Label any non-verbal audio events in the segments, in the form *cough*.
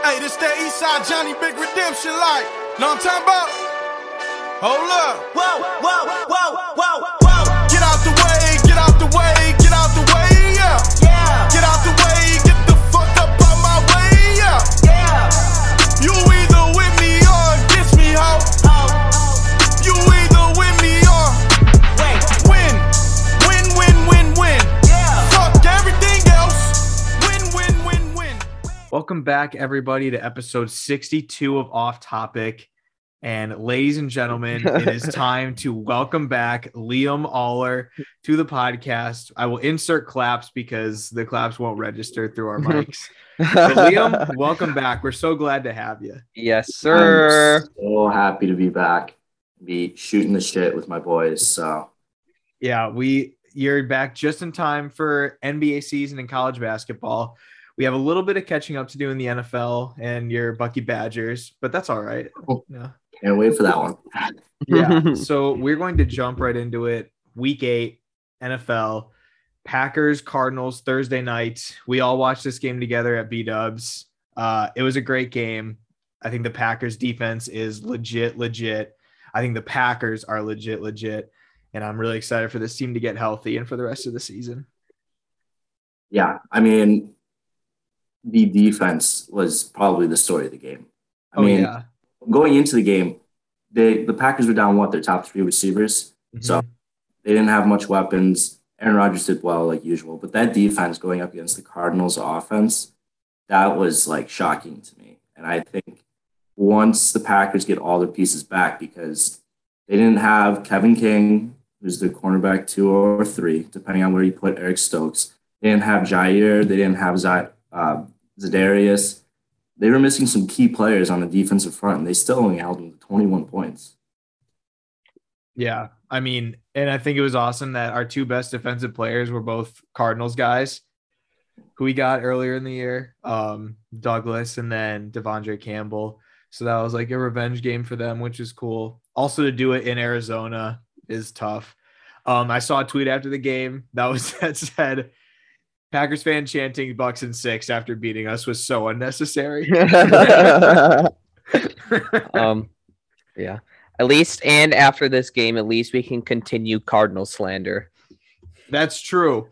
Hey, this that Eastside Johnny Big Redemption like. Know what I'm talking about? Hold up. Whoa, whoa, whoa, whoa, whoa. Get out the way, get out the way, get Welcome back, everybody, to episode 62 of Off Topic. And ladies and gentlemen, it is *laughs* time to welcome back Liam Aller to the podcast. I will insert claps because the claps won't register through our *laughs* mics. But Liam, welcome back. We're so glad to have you. Yes, sir. I'm so happy to be back, be shooting the shit with my boys. So Yeah, we you're back just in time for NBA season and college basketball. We have a little bit of catching up to do in the NFL and your Bucky Badgers, but that's all right. Yeah. can't wait for that one. yeah. *laughs* So we're going to jump right into it. Week eight, NFL, Packers, Cardinals, Thursday night. We all watched this game together at B Dubs. Uh, it was a great game. I think the Packers defense is legit, legit. I think the Packers are legit, legit. And I'm really excited for this team to get healthy and for the rest of the season. Yeah, I mean, the defense was probably the story of the game. I Oh, mean, yeah. going into the game, they the Packers were down what their top three receivers, so Mhm. they didn't have much weapons. Aaron Rodgers did well like usual, but that defense going up against the Cardinals offense, that was like shocking to me. And I think once the Packers get all their pieces back, because they didn't have Kevin King, who's the cornerback two or three, depending on where you put Eric Stokes. They didn't have Jaire. They didn't have Z- uh, Za'Darius. They were missing some key players on the defensive front, and they still only held them to 21 points. Yeah. I mean, and I think it was awesome that our two best defensive players were both Cardinals guys who we got earlier in the year, um, Douglas and then Devondre Campbell. So that was like a revenge game for them, which is cool. Also, to do it in Arizona is tough. Um, I saw a tweet after the game that was *laughs* that said Packers fan chanting Bucks and six after beating us was so unnecessary. *laughs* um, yeah. At least, and after this game, at least we can continue Cardinal slander. That's true.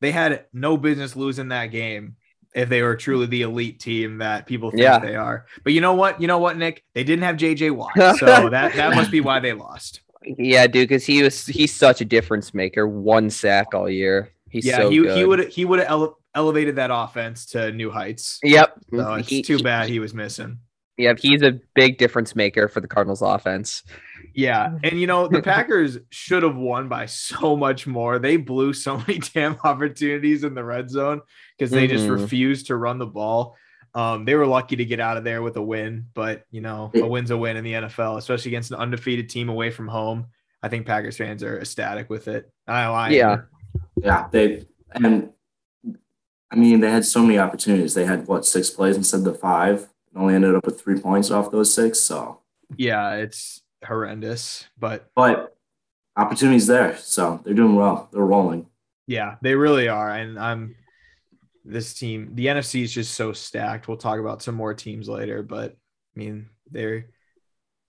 They had no business losing that game if they were truly the elite team that people think Yeah. they are. But you know what? You know what, Nick? They didn't have JJ Watt. *laughs* So that that must be why they lost. Yeah, dude, because he was he's such a difference maker. One sack all year. He's yeah, so he good. he would he would have ele- elevated that offense to new heights. Yep. So it's He- too bad he was missing. Yep, he's a big difference maker for the Cardinals offense. Yeah. And you know, the Packers *laughs* should have won by so much more. They blew so many *laughs* damn opportunities in the red zone because they just Mhm. refused to run the ball. Um, they were lucky to get out of there with a win, but you know, a win's a win in the NFL, especially against an undefeated team away from home. I think Packers fans are ecstatic with it. I lie. Yeah. Yeah, they and I mean they had so many opportunities. They had what six plays instead of the five, and only ended up with three points off those six. So, Yeah, it's horrendous, but but opportunities there. So they're doing well. They're rolling. Yeah, they really are. And I'm this team, the NFC is just so stacked. We'll talk about some more teams later, but I mean, they're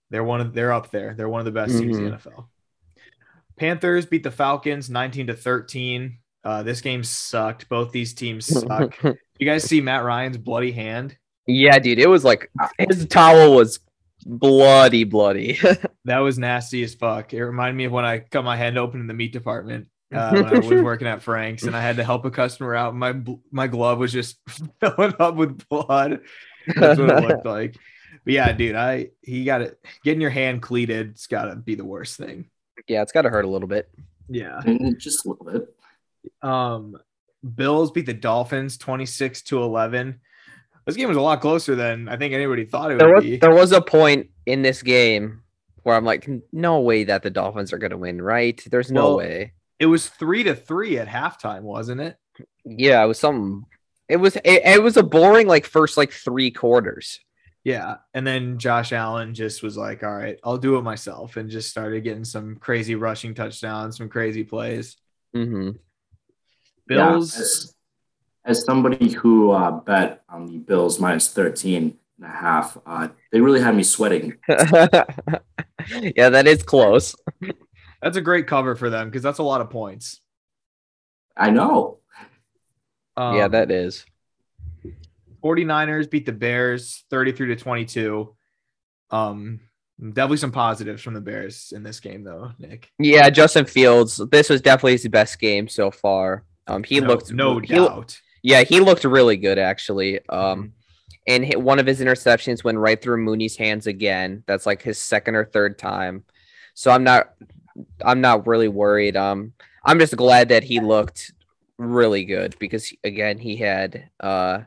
they're one of they're up there. They're one of the best teams in the mm-hmm. NFL. Panthers beat the Falcons 19 to 13. Uh, this game sucked. Both these teams *laughs* suck. you guys see Matt Ryan's bloody hand? yeah, dude, it was like his towel was bloody, bloody. *laughs* That was nasty as fuck. It reminded me of when I cut my hand open in the meat department uh, when I was *laughs* working at Frank's, and I had to help a customer out. My my glove was just filling up with blood. That's what it looked like. But yeah, dude, I he got it. Getting your hand cleated, it's got to be the worst thing. Yeah, it's got to hurt a little bit. Yeah. Just a little bit. Um, Bills beat the Dolphins twenty six to eleven. This game was a lot closer than I think anybody thought it There would was be. there was a point in this game where I'm like, no way that the Dolphins are gonna win, right? There's no Well- way. It was three to three at halftime, wasn't it? Yeah, it was something. It was it, it was a boring like first like three quarters. Yeah. And then Josh Allen just was like, all right, I'll do it myself and just started getting some crazy rushing touchdowns, some crazy plays. hmm Bills. Yeah, as, as somebody who uh, bet on the Bills minus 13 and a half, uh, they really had me sweating. *laughs* yeah, that is close. That's a great cover for them because that's a lot of points. I know. Um, yeah, that is. 49ers beat the Bears 33 to 22. Um, definitely some positives from the Bears in this game, though, Nick. Yeah, Justin Fields. This was definitely his best game so far. Um, he no, looked no he- doubt. Yeah, he looked really good actually. Um, and hit one of his interceptions went right through Mooney's hands again. That's like his second or third time. So I'm not, I'm not really worried. Um, I'm just glad that he looked really good because again he had uh,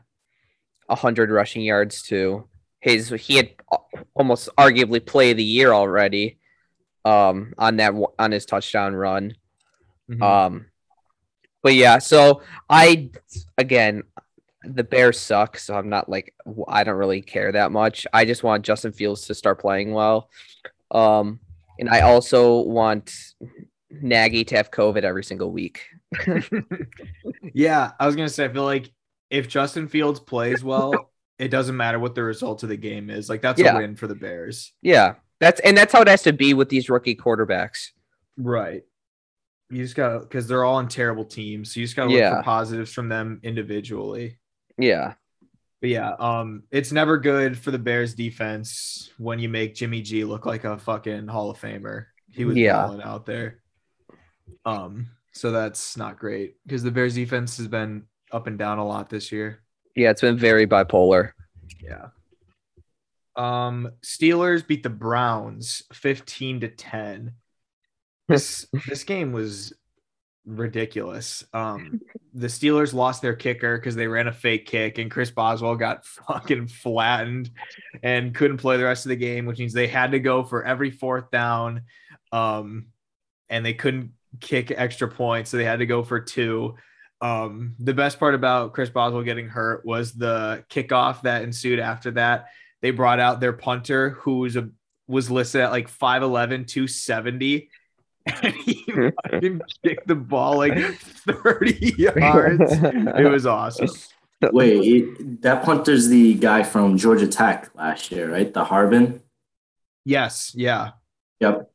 a hundred rushing yards to His he had almost arguably play of the year already. Um, on that on his touchdown run. Mhm. Um, but yeah, so I again, the Bears suck, so I'm not like i don't really care that much. I just want Justin Fields to start playing well, um, and I also want Nagy to have COVID every single week. *laughs* *laughs* yeah, I was gonna say, I feel like if Justin Fields plays well, it doesn't matter what the result of the game is. Like that's Yeah. a win for the Bears. Yeah, that's and that's how it has to be with these rookie quarterbacks. Right. You just gotta because they're all in terrible teams. So you just gotta look Yeah. for positives from them individually. Yeah, But yeah, um, it's never good for the Bears defense when you make Jimmy G look like a fucking Hall of Famer. He was Yeah. balling out there. Um, so that's not great because the Bears defense has been up and down a lot this year. yeah, it's been very bipolar. Yeah. Um, Steelers beat the Browns 15 to 10. This *laughs* this game was ridiculous. Um, the Steelers lost their kicker because they ran a fake kick, and Chris Boswell got *laughs* fucking flattened and couldn't play the rest of the game, which means they had to go for every fourth down. Um, and they couldn't kick extra points, so they had to go for two. Um, the best part about Chris Boswell getting hurt was the kickoff that ensued after that. They brought out their punter, who was a was listed at like 5'11, 270. *laughs* And he *laughs* fucking kicked the ball like 30 *laughs* yards. It was awesome. Wait, it, that punter's the guy from Georgia Tech last year, right? The Harvin. Yes, yeah. Yep.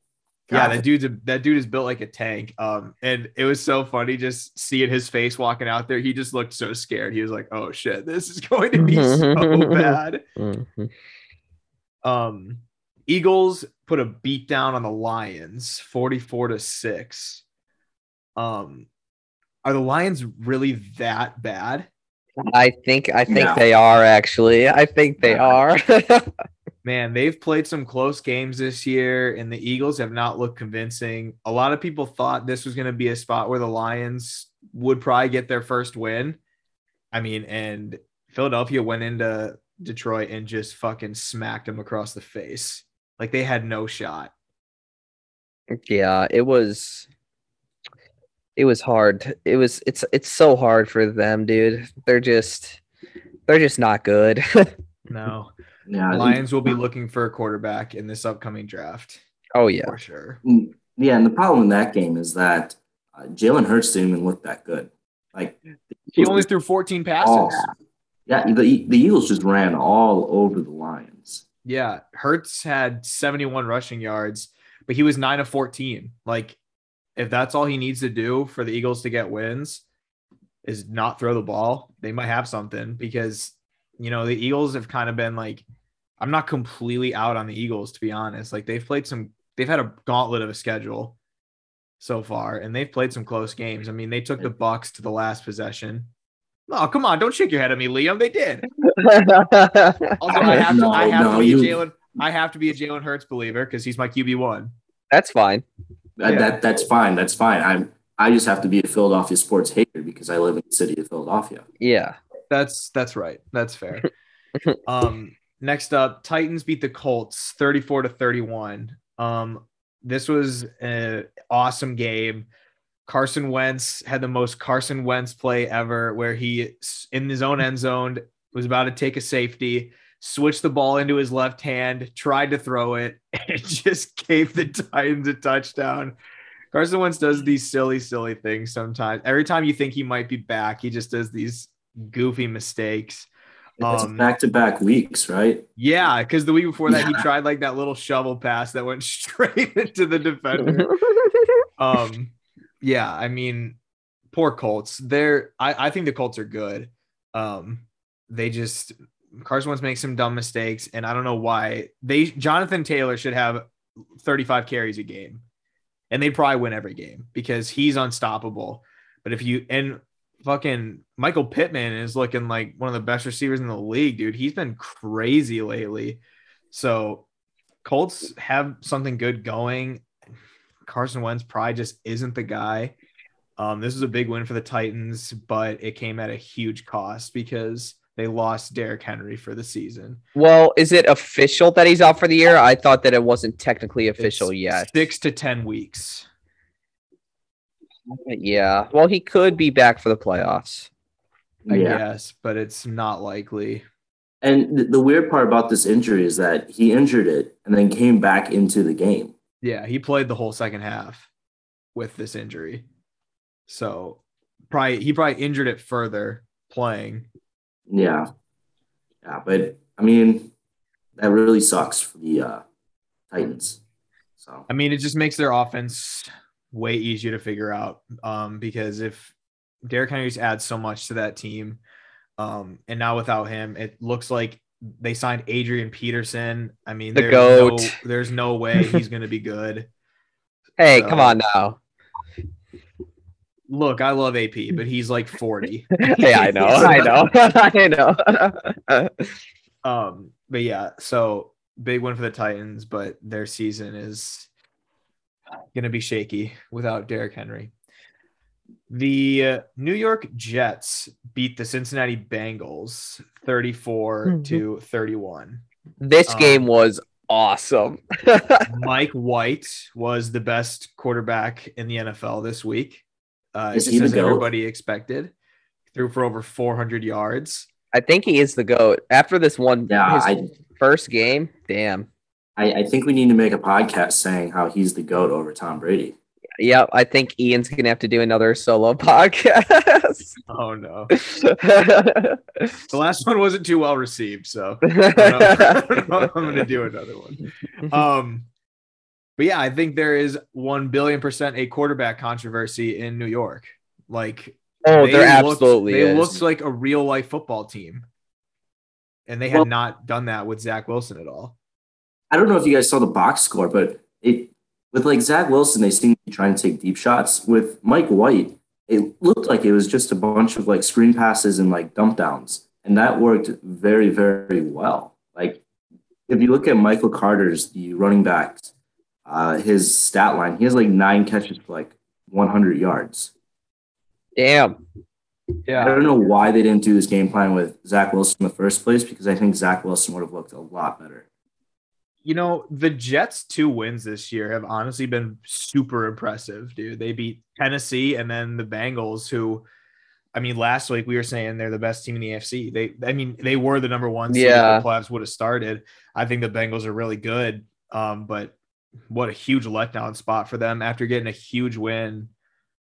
Yeah, that dude's a, that dude is built like a tank. Um, and it was so funny just seeing his face walking out there. He just looked so scared. He was like, "Oh shit, this is *laughs* going to be so bad." Mhm. Um, Eagles put a beat down on the Lions, forty-four to six. Um, are the Lions really that bad? I think I think Yeah. they are actually. I think they are. *laughs* Man, they've played some close games this year, and the Eagles have not looked convincing. A lot of people thought this was going to be a spot where the Lions would probably get their first win. I mean, and Philadelphia went into Detroit and just fucking smacked them across the face. Like they had no shot. yeah, it was it was hard. It was it's it's so hard for them, dude. They're just they're just not good. *laughs* No. Yeah. Lions will be looking for a quarterback in this upcoming draft oh yeah. for sure. Mm, Yeah, and the problem in that game is that uh, Jalen Hurts didn't even look that good. Like He only threw 14 passes. all- yeah, the the Eagles just ran all over the Lions. Yeah, Hurts had 71 rushing yards, but he was 9 of 14. Like if that's all he needs to do for the Eagles to get wins is not throw the ball, they might have something because you know, the Eagles have kind of been like I'm not completely out on the Eagles to be honest. Like they've played some they've had a gauntlet of a schedule so far and they've played some close games. I mean, they took the Bucks to the last possession. Oh, come on, don't shake your head at me, Liam. They did. *laughs* Also, I have to, No, I have no, to be you- a Jalen. I have to be a Jalen Hurts believer because he's my QB one. That's fine. That, Yeah. that that's fine. That's fine. I'm I just have to be a Philadelphia sports hater because I live in the city of Philadelphia. Yeah. That's that's right. That's fair. *laughs* um, next up, Titans beat the Colts 34 to 31. Um, this was an awesome game. Carson Wentz had the most Carson Wentz play ever, where he in his own end zone was about to take a safety, switched the ball into his left hand, tried to throw it, *laughs* and just gave the Titans a touchdown. Carson Wentz does these silly, silly things sometimes. Every time you think he might be back, he just does these goofy mistakes. It's Um, back to back weeks, right? Yeah, because the week before that, he tried like that little shovel pass that went *laughs* straight into the defender. *laughs* um, yeah, I mean, poor Colts. They're I, I think the Colts are good. Um, they just Carson Wentz makes some dumb mistakes, and I don't know why they Jonathan Taylor should have 35 carries a game, and they'd probably win every game because he's unstoppable. But if you and fucking Michael Pittman is looking like one of the best receivers in the league, dude. He's been crazy lately. So Colts have something good going. Carson Wentz probably just isn't the guy. Um, this is a big win for the Titans, but it came at a huge cost because they lost Derrick Henry for the season. well, is it official that he's out for the year? I thought that it wasn't technically official It's yet. Six to 10 weeks. Yeah. Well, he could be back for the playoffs. I yeah. guess, but it's not likely. And th- the weird part about this injury is that he injured it and then came back into the game. Yeah, he played the whole second half with this injury. So probably he probably injured it further playing. Yeah. Yeah. But I mean, that really sucks for the uh, Titans. So, I mean, it just makes their offense way easier to figure out. Um, because if Derrick Henry just adds so much to that team, um, and now without him, it looks like they signed Adrian Peterson. I mean, The there's GOAT. no there's no way *laughs* he's gonna be good. Hey, So- come on now. Look, I love AP, but he's like 40. *laughs* hey, I know, *laughs* I know, I know. Um, but yeah, so big win for the Titans, but their season is gonna be shaky without Derrick Henry. The uh, New York Jets beat the Cincinnati Bengals 34 to 31. this Um, game was awesome. *laughs* Mike White was the best quarterback in the NFL this week. Uh, Is just he the as GOAT? everybody expected. Threw for over 400 yards. I think he is the goat. After this one, yeah, his I, first game, damn. I, I think we need to make a podcast saying how he's the GOAT over Tom Brady. Yeah, I think Ian's gonna have to do another solo *laughs* podcast. Oh no. *laughs* The last one wasn't too well received, so *laughs* I don't know- I don't know if I'm gonna do another one. Um, but yeah, I think there is one billion percent a quarterback controversy in New York. Like, oh, they there looked- absolutely they is. looked like a real life football team, and they had Well- not done that with Zach Wilson at all. I don't know if you guys saw the box score, but it with like Zach Wilson, they seem to be trying to take deep shots. With Mike White, it looked like it was just a bunch of like screen passes and like dump downs, and that worked very, very well. Like if you look at Michael Carter's the running back, uh, his stat line, he has like nine catches for like 100 yards. damn. Yeah. I don't know why they didn't do this game plan with Zach Wilson in the first place because I think Zach Wilson would have looked a lot better. You know, the Jets' two wins this year have honestly been super impressive, dude. They beat Tennessee and then the Bengals, who, I mean, last week we were saying they're the best team in the AFC. They, I mean, they were the number one if Yeah. The playoffs would have started. I think the Bengals are really good, um, but what a huge letdown spot for them after getting a huge win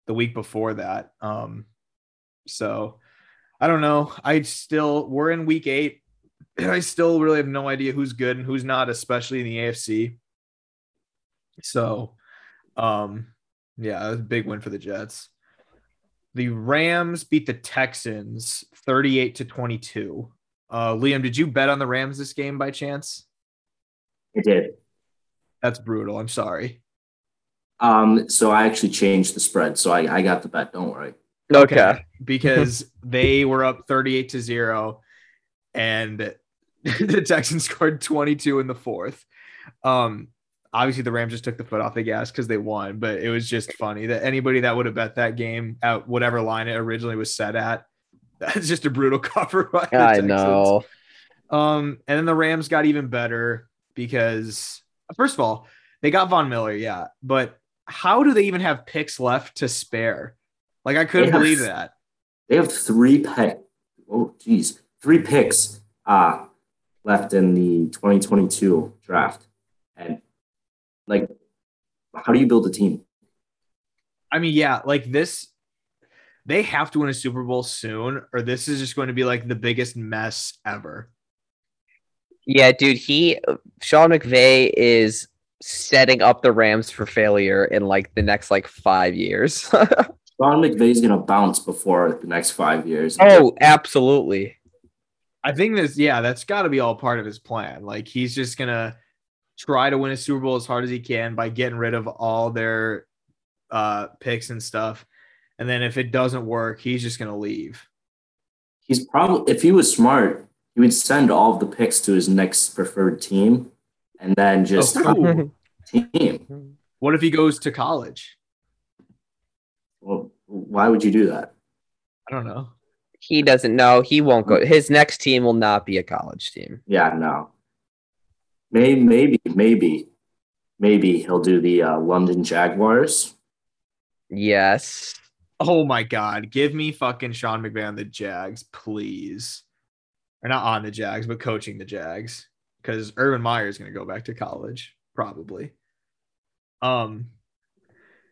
the week before that. Um, so I don't know. I still, we're in week eight. I still really have no idea who's good and who's not, especially in the AFC. So, um, yeah, a big win for the Jets. The Rams beat the Texans 38 to 22. Uh, Liam, did you bet on the Rams this game by chance? It did. That's brutal. I'm sorry. Um, so I actually changed the spread, so I, I got the bet. Don't worry. Okay. because they were up 38 to 0 and *laughs* the Texans scored 22 in the fourth. Um obviously the Rams just took the foot off the gas cuz they won, but it was just funny that anybody that would have bet that game at whatever line it originally was set at *laughs* that's just a brutal *laughs* cover by the I Texans. know. Um, and then the Rams got even better because, first of all, they got Von Miller, yeah, but how do they even have picks left to spare? Like, I couldn't have- believe that. They have three pick. Oh, geez, three picks uh, left in the 2022 draft, and like, how do you build a team? I mean, yeah, like this, they have to win a Super Bowl soon, or this is just going to be like the biggest mess ever. Yeah, dude, he Sean McVay is setting up the Rams for failure in like the next like five years. *laughs* Sean McVay's gonna bounce before the next five years. oh, absolutely. I think this, yeah, that's got to be all part of his plan. Like he's just gonna try to win a Super Bowl as hard as he can by getting rid of all their uh picks and stuff. And then if it doesn't work, he's just gonna leave. He's probably if he was smart, he would send all of the picks to his next preferred team, and then just Oh, team. what if he goes to college? Well, why would you do that? I don't know. He doesn't know. He won't go. His next team will not be a college team. Yeah, no. Maybe, maybe, maybe, maybe he'll do the uh, London Jaguars. Yes. Oh my god, give me fucking Sean McVay on the Jags, please. Or not on the Jags, but coaching the Jags. Because Urban Meyer is gonna go back to college, probably. Um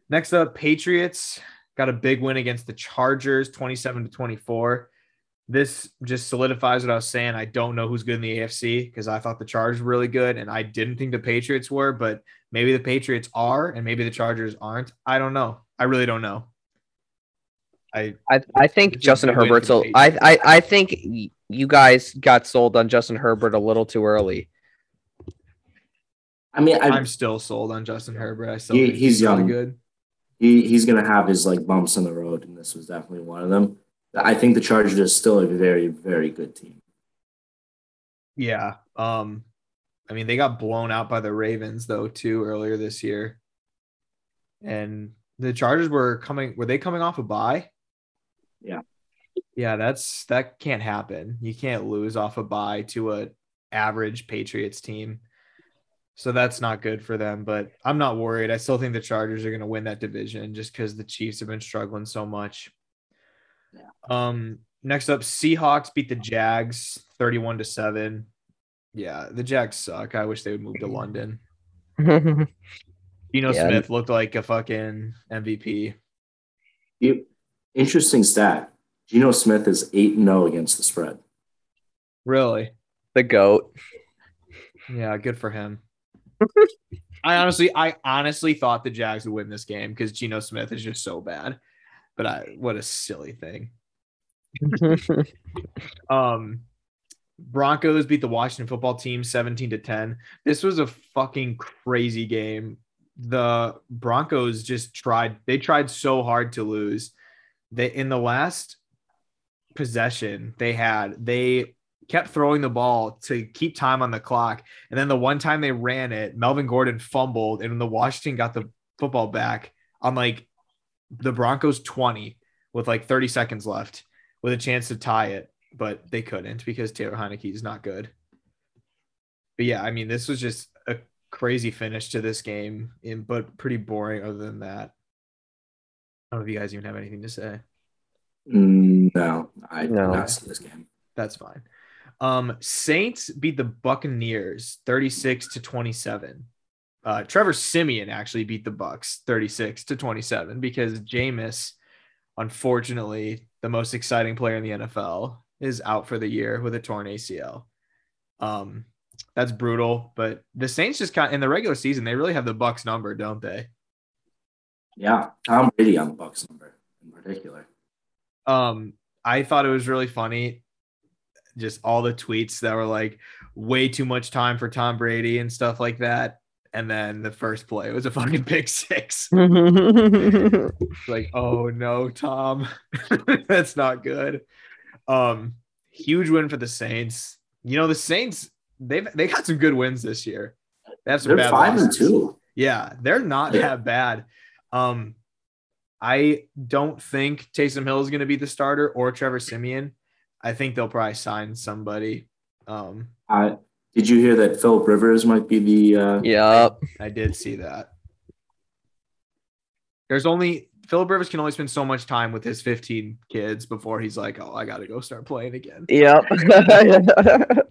next up, Patriots got a big win against the Chargers, 27 to 24. This just solidifies what I was saying. I don't know who's good in the AFC because I thought the Chargers were really good and I didn't think the Patriots were, but maybe the Patriots are and maybe the Chargers aren't. I don't know. I really don't know. I I, I think This is a Justin big win Herbert's. for A, the I, I I think you guys got sold on Justin Herbert a little too early. I mean, I, I'm still sold on Justin Herbert. I still He- think he's really young. good. He, he's going to have his like bumps in the road, and this was definitely one of them. I think the Chargers are still a very, very good team. Yeah. Um, I mean, they got blown out by the Ravens though too earlier this year, and the Chargers were coming. Were they coming off a bye? Yeah. Yeah, that's that can't happen. You can't lose off a bye to a average Patriots team. So that's not good for them, but I'm not worried. I still think the Chargers are going to win that division just because the Chiefs have been struggling so much. Yeah. Um, next up, Seahawks beat the Jags 31 to 7. Yeah, the Jags suck. I wish they would move to London. *laughs* Geno Yeah. Smith looked like a fucking MVP. You, interesting stat. Geno Smith is 8 0 against the spread. Really? the goat. Yeah, good for him. I honestly, I honestly thought the Jags would win this game because Geno Smith is just so bad. But I, what a silly thing. *laughs* Um, Broncos beat the Washington football team 17 to 10. This was a fucking crazy game. The Broncos just tried, they tried so hard to lose. They in the last possession they had, they kept throwing the ball to keep time on the clock. And then the one time they ran it, Melvin Gordon fumbled, and the Washington got the football back on like the Broncos 20 with like 30 seconds left with a chance to tie it, but they couldn't because Taylor Heinicke is not good. But yeah, I mean, this was just a crazy finish to this game, in, but pretty boring other than that. I don't know if you guys even have anything to say. Mm, no, I did No. not see this game. That's fine. Um, Saints beat the Buccaneers 36 to 27. Uh, Trevor Siemian actually beat the Bucks 36 to 27 because Jameis, unfortunately, the most exciting player in the NFL, is out for the year with a torn ACL. Um, that's brutal, but the Saints just kind in the regular season, they really have the Bucks number, don't they? Yeah, Tom Brady on the Bucks number in particular. um i thought it was really funny just all the tweets that were like way too much time for tom brady and stuff like that and then the first play was a fucking *laughs* pick six like oh no tom *laughs* that's not good um huge win for the saints you know the saints they've they got some good wins this year they have some They're bad five and two. Yeah, they're not Yeah. that bad. Um, I don't think Taysom Hill is going to be the starter or Trevor Siemian. I think they'll probably sign somebody. Um, Uh, did you hear that Philip Rivers might be the? Uh, yep. I did see that. There's only Philip Rivers can only spend so much time with his 15 kids before he's like, oh, I got to go start playing again. Yep. *laughs*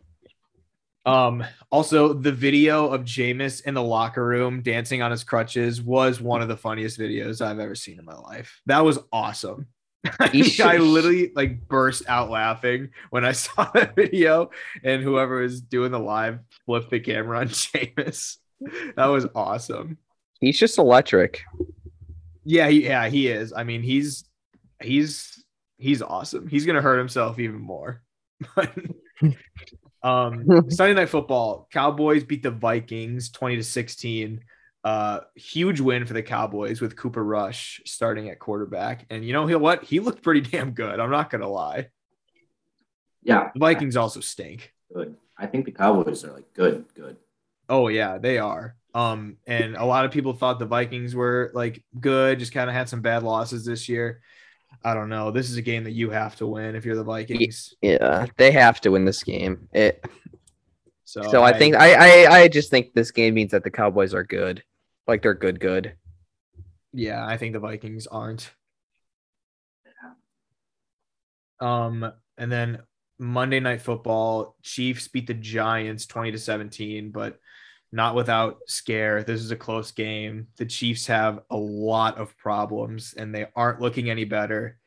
Um, also, the video of Jameis in the locker room dancing on his crutches was one of the funniest videos I've ever seen in my life. That was awesome. *laughs* I literally like burst out laughing when I *laughs* saw that video, and whoever was doing the live flipped the camera on *laughs* Jameis. That was awesome. He's just electric. Yeah, he, yeah, he is. I mean, he's he's he's awesome. He's gonna hurt himself even more. Um Sunday night football, Cowboys beat the Vikings 20 to 16. Uh huge win for the Cowboys with Cooper Rush starting at quarterback. And you know he what? He looked pretty damn good. I'm not gonna lie. Yeah, The Vikings also stink. good. I think the Cowboys are like good, good. Oh yeah, they are. Um, and a lot of people thought the Vikings were like good, just kind of had some bad losses this year. I don't know. This is a game that you have to win if you're the Vikings. Yeah, they have to win this game. It, So, so I think I, I I just think this game means that the Cowboys are good. Like they're good, good. yeah, I think the Vikings aren't. Um, and then Monday night football, Chiefs beat the Giants 20 to 17, but not without scare. This is a close game. The Chiefs have a lot of problems and they aren't looking any better.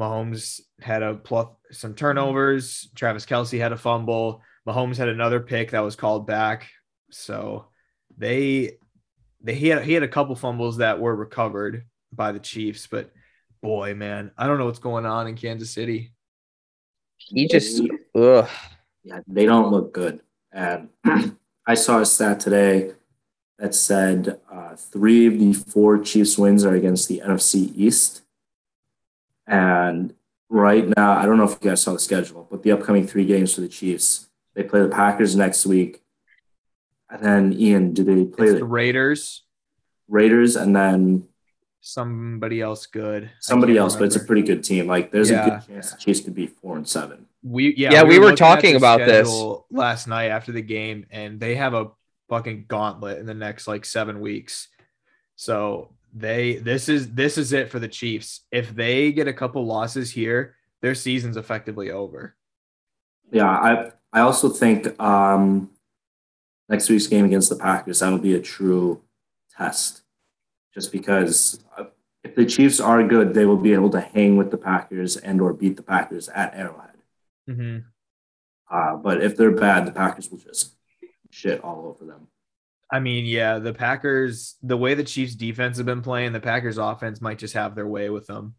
Mahomes had a plus some turnovers. Travis Kelce had a fumble. Mahomes had another pick that was called back. So they they he had he had a couple fumbles that were recovered by the Chiefs, but boy, man, I don't know what's going on in Kansas City. He just ugh. Yeah, they don't look good. And *clears throat* I saw a stat today that said uh, three of the four Chiefs wins are against the NFC East. And right now, I don't know if you guys saw the schedule, but the upcoming three games for the Chiefs, they play the Packers next week. And then, Ian, do they play It's the the Raiders, Raiders and then somebody else good. Somebody can't else? But it's a pretty good team. Like, there's Yeah. a good chance the Chiefs could be four and seven. we yeah, Yeah, we were looking talking about this. last night after the game, and they have a fucking gauntlet in the next like seven weeks. So they this is this is it for the Chiefs. If they get a couple losses here, their season's effectively over. Yeah, I I also think um, next week's game against the Packers that'll be a true test, just because uh, if the Chiefs are good, they will be able to hang with the Packers and or beat the Packers at Arrowhead. Mm-hmm. Uh, but if they're bad, the Packers will just shit all over them. I mean, yeah, the Packers, the way the Chiefs defense have been playing, the Packers offense might just have their way with them.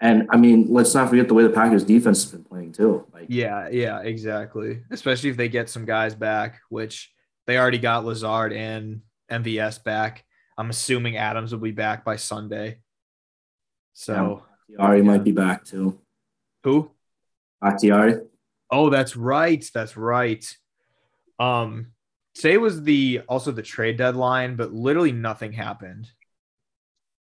And I mean, let's not forget the way the Packers defense has been playing too. Like, Yeah, yeah, exactly. Especially if they get some guys back, which they already got Lazard and MVS back. I'm assuming Adams will be back by Sunday. So Bakhtiari Yeah. might be back too. who? Bakhtiari. Oh, that's right. That's right. Um, today was the also the trade deadline, but literally nothing happened.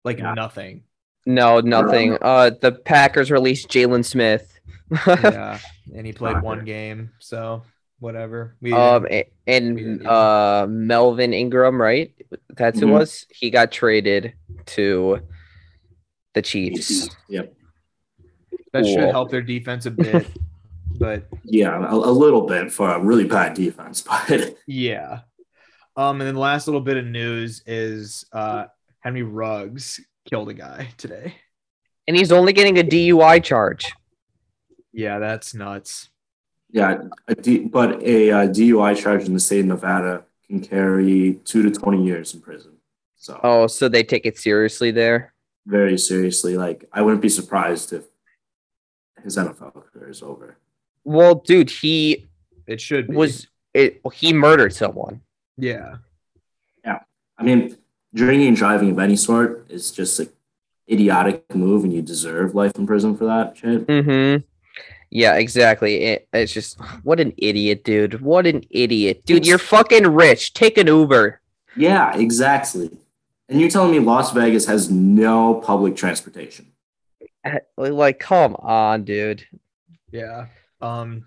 Like Yeah. nothing. No, nothing. Uh, the Packers released Jaylon Smith. *laughs* yeah, and he played one game, so whatever. We um, didn't- a- we and uh, Melvin Ingram, right? That's who it Mhm. was. He got traded to the Chiefs. Yep. that should help their defense a bit, *laughs* but Yeah, a, a little bit for a really bad defense, *laughs* but yeah. Um, and then the last little bit of news is uh Henry Ruggs killed a guy today. And he's only getting a DUI charge. Yeah, that's nuts. Yeah, a D, but a uh, DUI charge in the state of Nevada can carry two to twenty years in prison. So Oh, so they take it seriously there. very seriously, like I wouldn't be surprised if his NFL career is over. Well, dude, he It should be. was it. He murdered someone. yeah. Yeah. I mean, drinking and driving of any sort is just an idiotic move, and you deserve life in prison for that shit. Mm-hmm. Yeah, exactly. It, it's just *sighs* what an idiot, dude. What an idiot, dude. You're fucking rich. Take an Uber. Yeah, exactly. And you're telling me Las Vegas has no public transportation? Uh, Like, come on, dude. Yeah. Um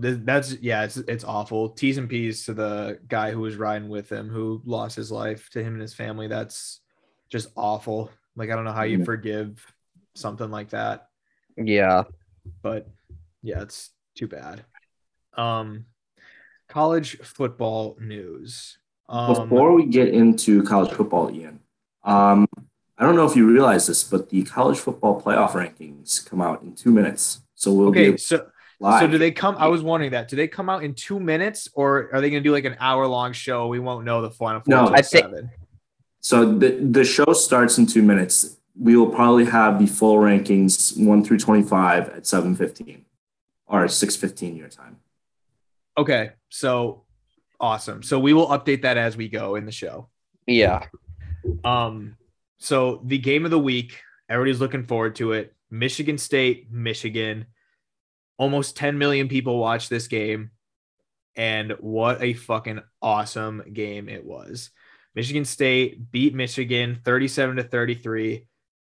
th- that's yeah, it's it's awful. T's and P's to the guy who was riding with him who lost his life to him and his family. That's just awful. Like I don't know how you Yeah. forgive something like that, Yeah. but yeah, it's too bad. Um college football news. Um Before we get into college football, Ian, um, I don't know if you realize this, but the college football playoff rankings come out in two minutes. So we'll Okay, be so live. so do they come? I was wondering that. Do they come out in two minutes, or are they going to do like an hour long show? We won't know the final four. No, I'd say- seven. So the the show starts in two minutes. We will probably have the full rankings one through twenty five at seven fifteen or six fifteen your time. Okay, so awesome. So we will update that as we go in the show. Yeah. Um, so the game of the week, everybody's looking forward to it. Michigan State, Michigan. Almost 10 million people watched this game. And what a fucking awesome game it was. Michigan State beat Michigan 37 to 33.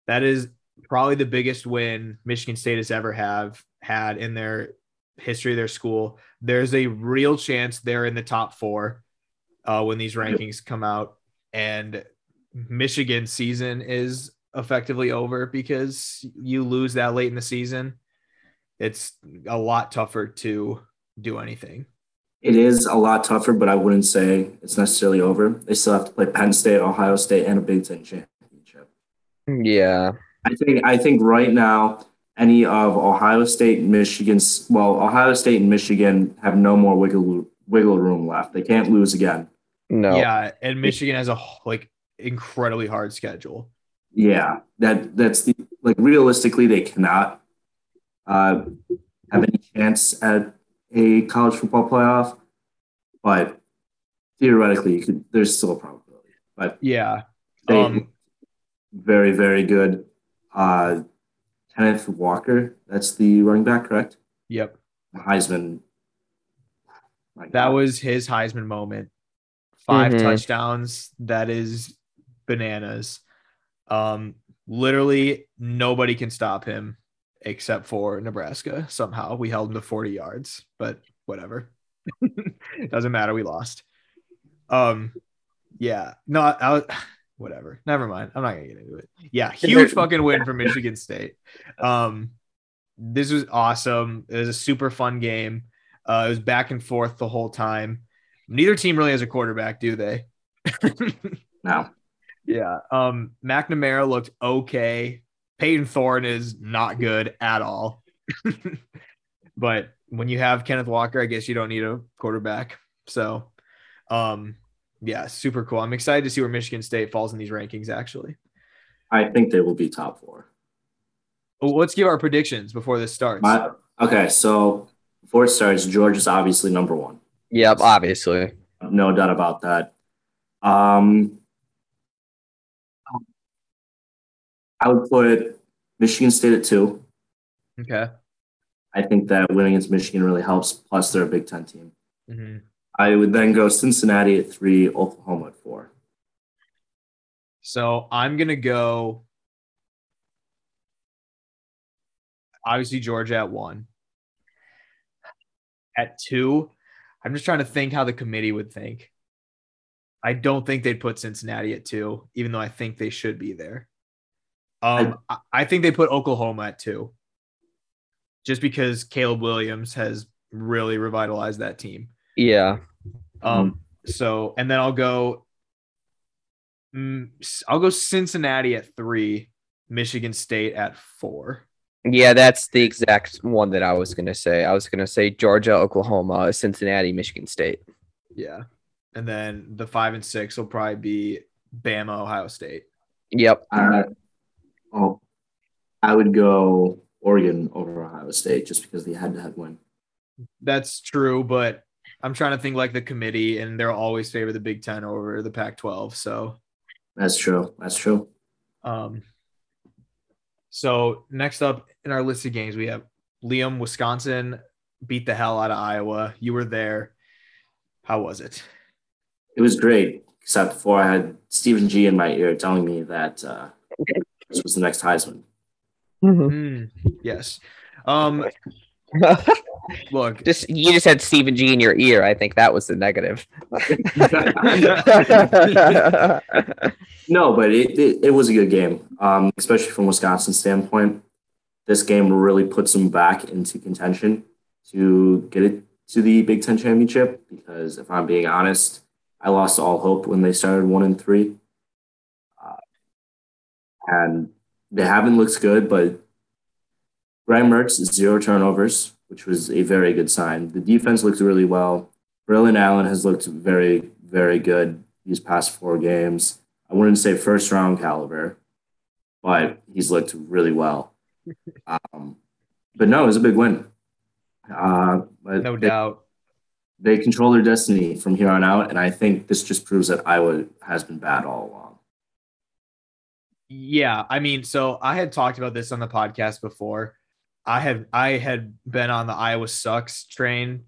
That is probably the biggest win Michigan State has ever have had in their history of their school. There's a real chance they're in the top four uh, when these rankings come out. And Michigan season is effectively over because you lose that late in the season. It's a lot tougher to do anything. It is a lot tougher, but I wouldn't say it's necessarily over. They still have to play Penn State, Ohio State, and a Big Ten championship. Yeah. I think I think right now any of Ohio State, Michigan's well, Ohio State and Michigan have no more wiggle wiggle room left. They can't lose again. No. Yeah, and Michigan has a like incredibly hard schedule. Yeah, that that's the like realistically they cannot uh, have any chance at a college football playoff, but theoretically you could, there's still a probability. But Yeah. they Um very very good. Uh, Kenneth Walker, that's the running back, correct? yep. Heisman. My That God. was his Heisman moment. 5 Mhm. touchdowns. That is bananas. Um, literally nobody can stop him except for Nebraska. Somehow we held him to 40 yards, but whatever. *laughs* Doesn't matter. We lost. Um, yeah, no, I, was, whatever. Never mind. I'm not gonna get into it. Yeah, huge fucking win for Michigan State. Um, this was awesome. It was a super fun game. Uh, it was back and forth the whole time. Neither team really has a quarterback, do they? *laughs* no. yeah. Um, McNamara looked okay. Payton Thorne is not good at all. *laughs* but when you have Kenneth Walker, I guess you don't need a quarterback. So, um, yeah, super cool. I'm excited to see where Michigan State falls in these rankings. Actually, I think they will be top four. well, let's give our predictions before this starts. My, okay, so before it starts, George is obviously number one. Yep. Obviously. No doubt about that. Um, I would put Michigan State at two. okay. I think that winning against Michigan really helps. Plus, they're a Big Ten team. Mhm. I would then go Cincinnati at three, Oklahoma at four. So I'm gonna go. Obviously, Georgia at one. At two, I'm just trying to think how the committee would think. I don't think they'd put Cincinnati at two, even though I think they should be there. Um, I, I think they put Oklahoma at two, just because Caleb Williams has really revitalized that team. Yeah. Um, so and then I'll go. Mm, I'll go Cincinnati at three, Michigan State at four. Yeah, that's the exact one that I was gonna say. I was gonna say Georgia, Oklahoma, Cincinnati, Michigan State. Yeah, and then the five and six will probably be Bama, Ohio State. Yep. Uh, oh, I would go Oregon over Ohio State just because they had to have win. That's true, but I'm trying to think like the committee, and they'll always favor the Big Ten over the Pac-12. So, That's true. That's true. um, so next up in our list of games, we have Liam, Wisconsin beat the hell out of Iowa. You were there. How was it? It was great, except for I had Stephen G in my ear telling me that uh, this was the next Heisman. Mm, yes. Um, *laughs* look, just you just had Stephen G in your ear. I think that was the negative. *laughs* No, but it, it, it was a good game, um, especially from Wisconsin's standpoint. This game really puts them back into contention to get it to the Big Ten championship. Because if I'm being honest, I lost all hope when they started one and three. Uh, and they haven't looked good, but Graham Mertz zero turnovers, which was a very good sign. The defense looked really well. Braelon Allen has looked very, very good these past four games. I wouldn't say first round caliber, but he's looked really well. *laughs* Um, but no, it was a big win. Uh, but No they, doubt. they control their destiny from here on out, and I think this just proves that Iowa has been bad all along. Yeah, I mean, so I had talked about this on the podcast before. I had I had been on the Iowa sucks train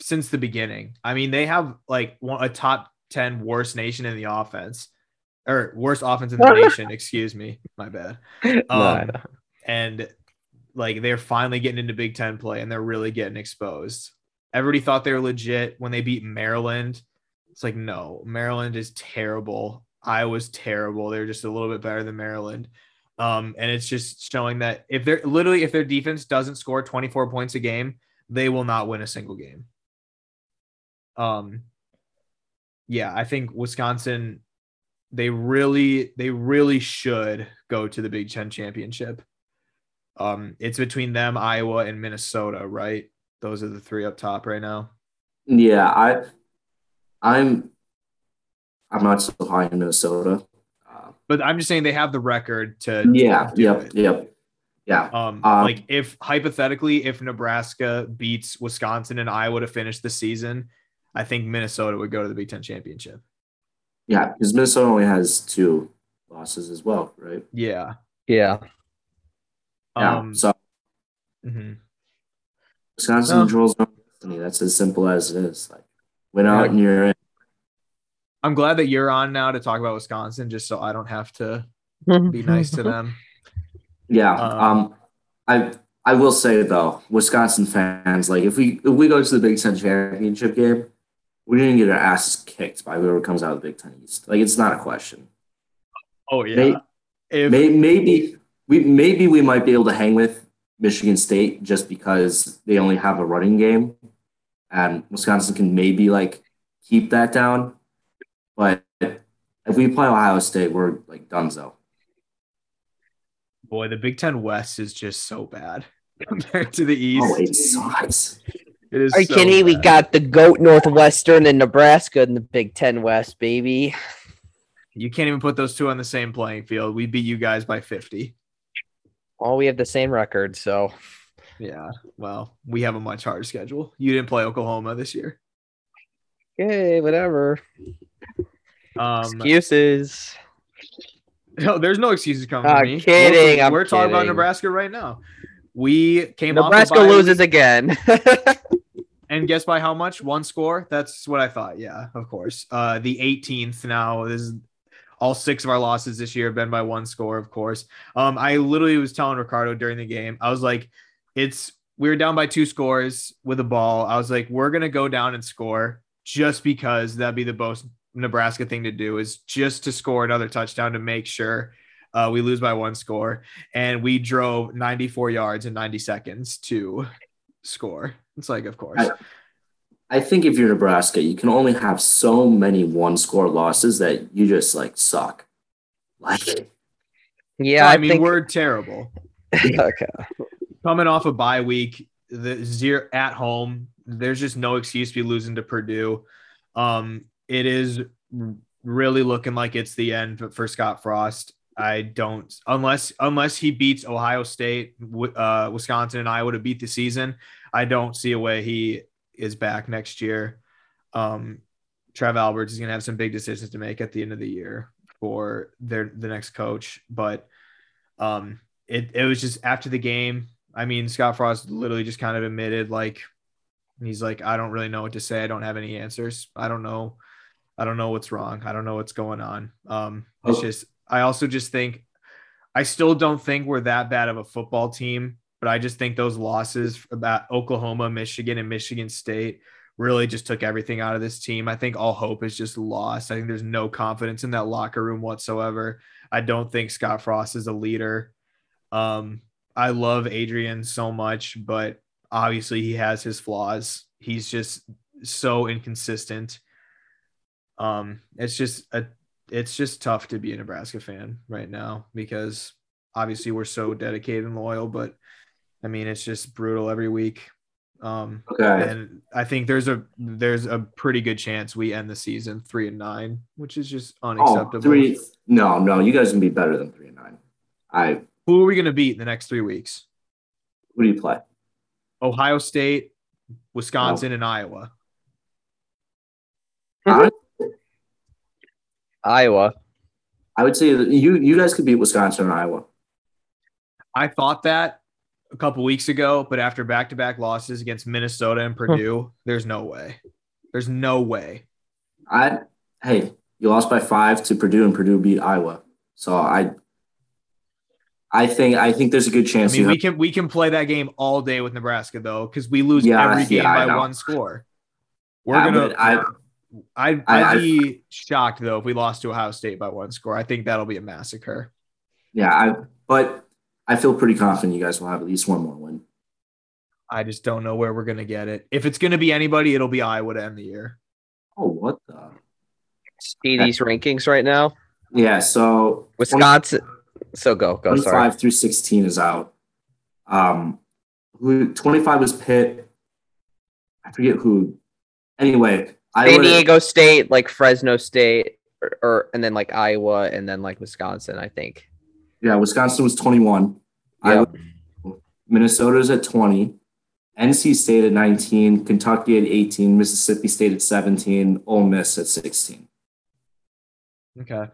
since the beginning. I mean, they have like one, a top 10 worst nation in the offense or worst offense in the *laughs* nation, excuse me. My bad. *laughs* Um, know. and like they're finally getting into Big Ten play and they're really getting exposed. Everybody thought they were legit when they beat Maryland. It's like, no, Maryland is terrible. Iowa's terrible. They're just a little bit better than Maryland. Um, and it's just showing that if they're literally if their defense doesn't score 24 points a game, they will not win a single game. Um, yeah, I think Wisconsin, they really, they really should go to the Big Ten championship. Um, it's between them, Iowa, and Minnesota, right? Those are the three up top right now. Yeah, I, I'm, I'm not so high in Minnesota. But I'm just saying they have the record to yeah, to yep, it. yep, yeah. Um, Um, like if hypothetically, if Nebraska beats Wisconsin and Iowa to finish the season, I think Minnesota would go to the Big Ten championship. Yeah, because Minnesota only has two losses as well, right? Yeah. Yeah. Yeah. Um, so mhm. Wisconsin No. controls destiny. That's as simple as it is. Like win out Yeah. and you're in. I'm glad that you're on now to talk about Wisconsin, just so I don't have to be nice to them. Yeah. Um, Um, I I will say though, Wisconsin fans, like if we if we go to the Big Ten championship game, we're gonna get our asses kicked by whoever comes out of the Big Ten East. Like it's not a question. Oh yeah. May- if May, maybe we maybe we might be able to hang with Michigan State just because they only have a running game, and Wisconsin can maybe like keep that down. But if we play Ohio State, we're like donezo. boy, the Big Ten West is just so bad *laughs* compared to the East. Oh, it sucks. it is Are you so kidding me? We got the GOAT Northwestern and Nebraska in the Big Ten West, baby. You can't even put those two on the same playing field. We beat you guys by 50. All we have the same record, so Yeah. Well, we have a much harder schedule. You didn't play Oklahoma this year. okay, whatever. Um, Excuses. *laughs* no, there's no excuses coming me. kidding, We're, we're talking about. Nebraska right now. We came Nebraska loses again. *laughs* and guess by how much? One score. That's what I thought. Yeah, of course. Uh, the 18th now. Is all six of our losses this year have been by one score, of course. Um, I literally was telling Ricardo during the game, I was like, it's we were down by two scores with a ball. I was like, we're gonna go down and score just because that'd be the most Nebraska thing to do is just to score another touchdown to make sure uh, we lose by one score. And we drove 94 yards in 90 seconds to score. It's like, of course. I think if you're Nebraska, you can only have so many one score losses that you just like suck. Like yeah, I, I, mean, think we're terrible. *laughs* okay. Coming off a bye week, the zero at home, there's just no excuse to be losing to Purdue. Um, it is really looking like it's the end for- Scott Frost. I don't unless unless he beats Ohio State, uh, Wisconsin, and Iowa to beat the season. I don't see a way he is back next year. Um, Trev Alberts is going to have some big decisions to make at the end of the year for their the next coach, but um, it it was just after the game. I mean, Scott Frost literally just kind of admitted like he's like, I don't really know what to say. I don't have any answers. I don't know. I don't know what's wrong. I don't know what's going on. Um, it's Oh. just I also just think I still don't think we're that bad of a football team, but I just think those losses about Oklahoma, Michigan, and Michigan State really just took everything out of this team. I think all hope is just lost. I think there's no confidence in that locker room whatsoever. I don't think Scott Frost is a leader. Um, I love Adrian so much, but obviously he has his flaws. He's just so inconsistent. Um, it's just a it's just tough to be a Nebraska fan right now because obviously we're so dedicated and loyal, but I mean it's just brutal every week. Um, Okay. and I think there's a there's a pretty good chance we end the season three and nine, which is just Oh, unacceptable. three. No, no, you guys can be better than three and nine. I. Who are we gonna beat in the next three weeks? Who do you play? Ohio State, Wisconsin, and Iowa. I, Iowa. I would say that you you guys could beat Wisconsin and Iowa. I thought that a couple weeks ago, but after back to back losses against Minnesota and hmm. Purdue, there's no way. There's no way. I hey, you lost by five to Purdue, and Purdue beat Iowa. So I. I think I think there's a good I chance. mean, you we have- can we can play that game all day with Nebraska though, because we lose Yeah, every game yeah, by one score. We're Yeah, gonna. but I I'd, I- I'd I- be shocked though if we lost to Ohio State by one score. I think that'll be a massacre. yeah I but I feel pretty confident you guys will have at least one more win. I just don't know where we're gonna get it. If it's gonna be anybody, it'll be Iowa to end the year. Oh, what the? See these rankings right now. Yeah, so Wisconsin. So go go. Sorry. 25 through 16 is out. Um, who 25 was Pitt. I forget who. Anyway, I San Diego State, like Fresno State, or, or and then like Iowa, and then like Wisconsin. I think. Yeah, Wisconsin was 21. Yeah. Iowa, Minnesota's at 20. NC State at 19. Kentucky at 18. Mississippi State at 17. Ole Miss at 16. Okay.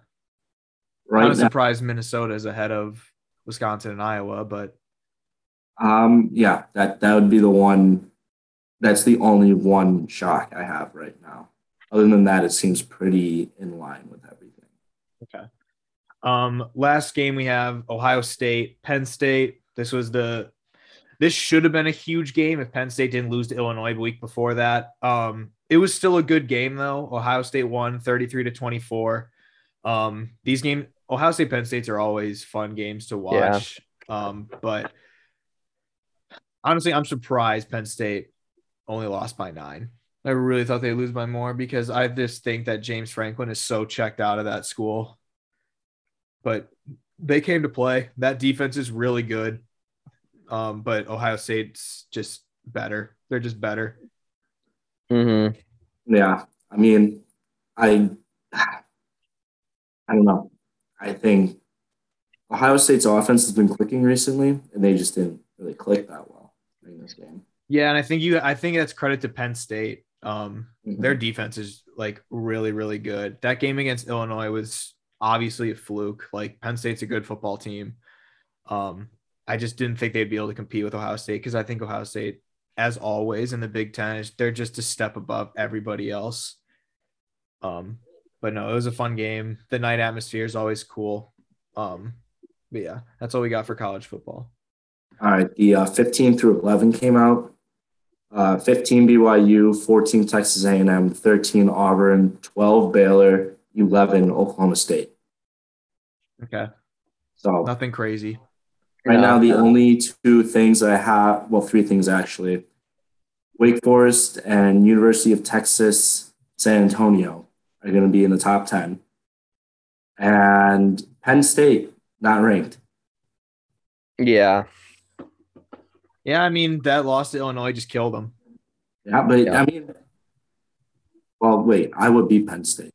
Right I'm surprised Minnesota is ahead of Wisconsin and Iowa, but um, yeah, that that would be the one. That's the only one shock I have right now. Other than that, it seems pretty in line with everything. Okay. Um, last game we have Ohio State, Penn State. This was the this should have been a huge game if Penn State didn't lose to Illinois the week before that. Um, it was still a good game though. Ohio State won 33 to 24. Um, these games, Ohio State Penn States are always fun games to watch. Um, but honestly, I'm surprised Penn State only lost by nine. I really thought they'd lose by more because I just think that James Franklin is so checked out of that school. But they came to play. That defense is really good. Um, but Ohio State's just better. They're just better. Mm-hmm. Yeah, I mean, I, I don't know. I think Ohio State's offense has been clicking recently, and they just didn't really click that well during this game. Yeah, and I think you I think that's credit to Penn State. Um, Mhm. their defense is like really, really good. That game against Illinois was obviously a fluke. Like Penn State's a good football team. Um, I just didn't think they'd be able to compete with Ohio State because I think Ohio State, as always in the Big Ten, is they're just a step above everybody else. Um, but no, it was a fun game. The night atmosphere is always cool. Um, but yeah, that's all we got for college football. All right, the uh, 15 through 11 came out. Uh, 15 BYU, 14 Texas A&M, 13 Auburn, 12 Baylor, 11 Oklahoma State. Okay, So nothing crazy. right now, the only two things I have, well, three things actually. Wake Forest and University of Texas San Antonio are going to be in the top 10. And Penn State, not ranked. Yeah. Yeah, I mean that loss to Illinois just killed them. Yeah, but Yeah. I mean, well, wait, I would beat Penn State.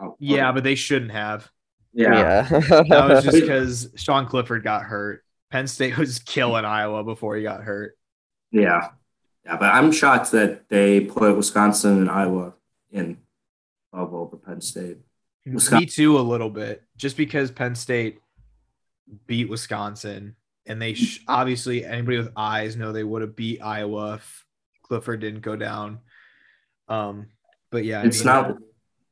Oh, Yeah, okay. but they shouldn't have. yeah. Yeah. That was *laughs* just because Sean Clifford got hurt. Penn State was killing Iowa before he got hurt. Yeah. Yeah, but I'm shocked that they put Wisconsin and Iowa in above over Penn State. Wisconsin- Me too, a little bit, just because Penn State beat Wisconsin, and they sh- obviously anybody with eyes know they would have beat Iowa if Clifford didn't go down. Um, but yeah, I It's mean, not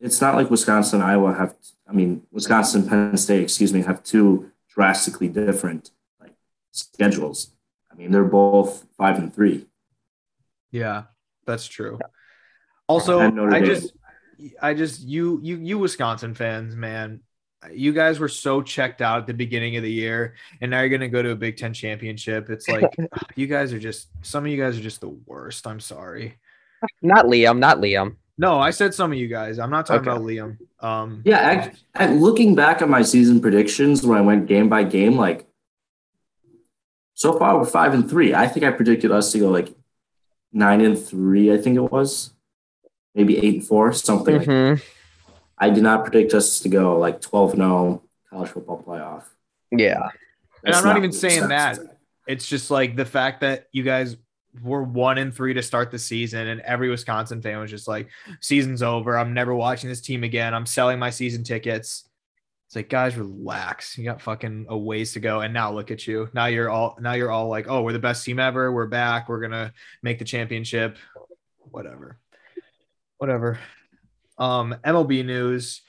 it's not like Wisconsin and Iowa have I mean Wisconsin Penn State, excuse me, have two drastically different like schedules. I mean, they're both five and three. Yeah, that's true. Also, I just, I just, you, you, you Wisconsin fans, man, you guys were so checked out at the beginning of the year, and now you're gonna go to a Big Ten championship. It's like *laughs* you guys are just, some of you guys are just the worst. I'm sorry. not Liam. Not Liam. No, I said some of you guys. I'm not talking Okay. about Liam. Um, Yeah, act, act- looking back at my season predictions when I went game by game, like so far we're five and three. I think I predicted us to go like nine and three. I think it was maybe eight and four, something. like Mhm. I did not predict us to go like twelve and zero college football playoff. Yeah. And I'm not even saying that. stats say. it's just like the fact that you guys were one and three to start the season, and every Wisconsin fan was just like, "Season's over. I'm never watching this team again. I'm selling my season tickets." It's like, guys, relax. You got fucking a ways to go, and now look at you. Now you're all now you're all like, "Oh, we're the best team ever. We're back. We're gonna make the championship." Whatever, whatever. Um, MLB news: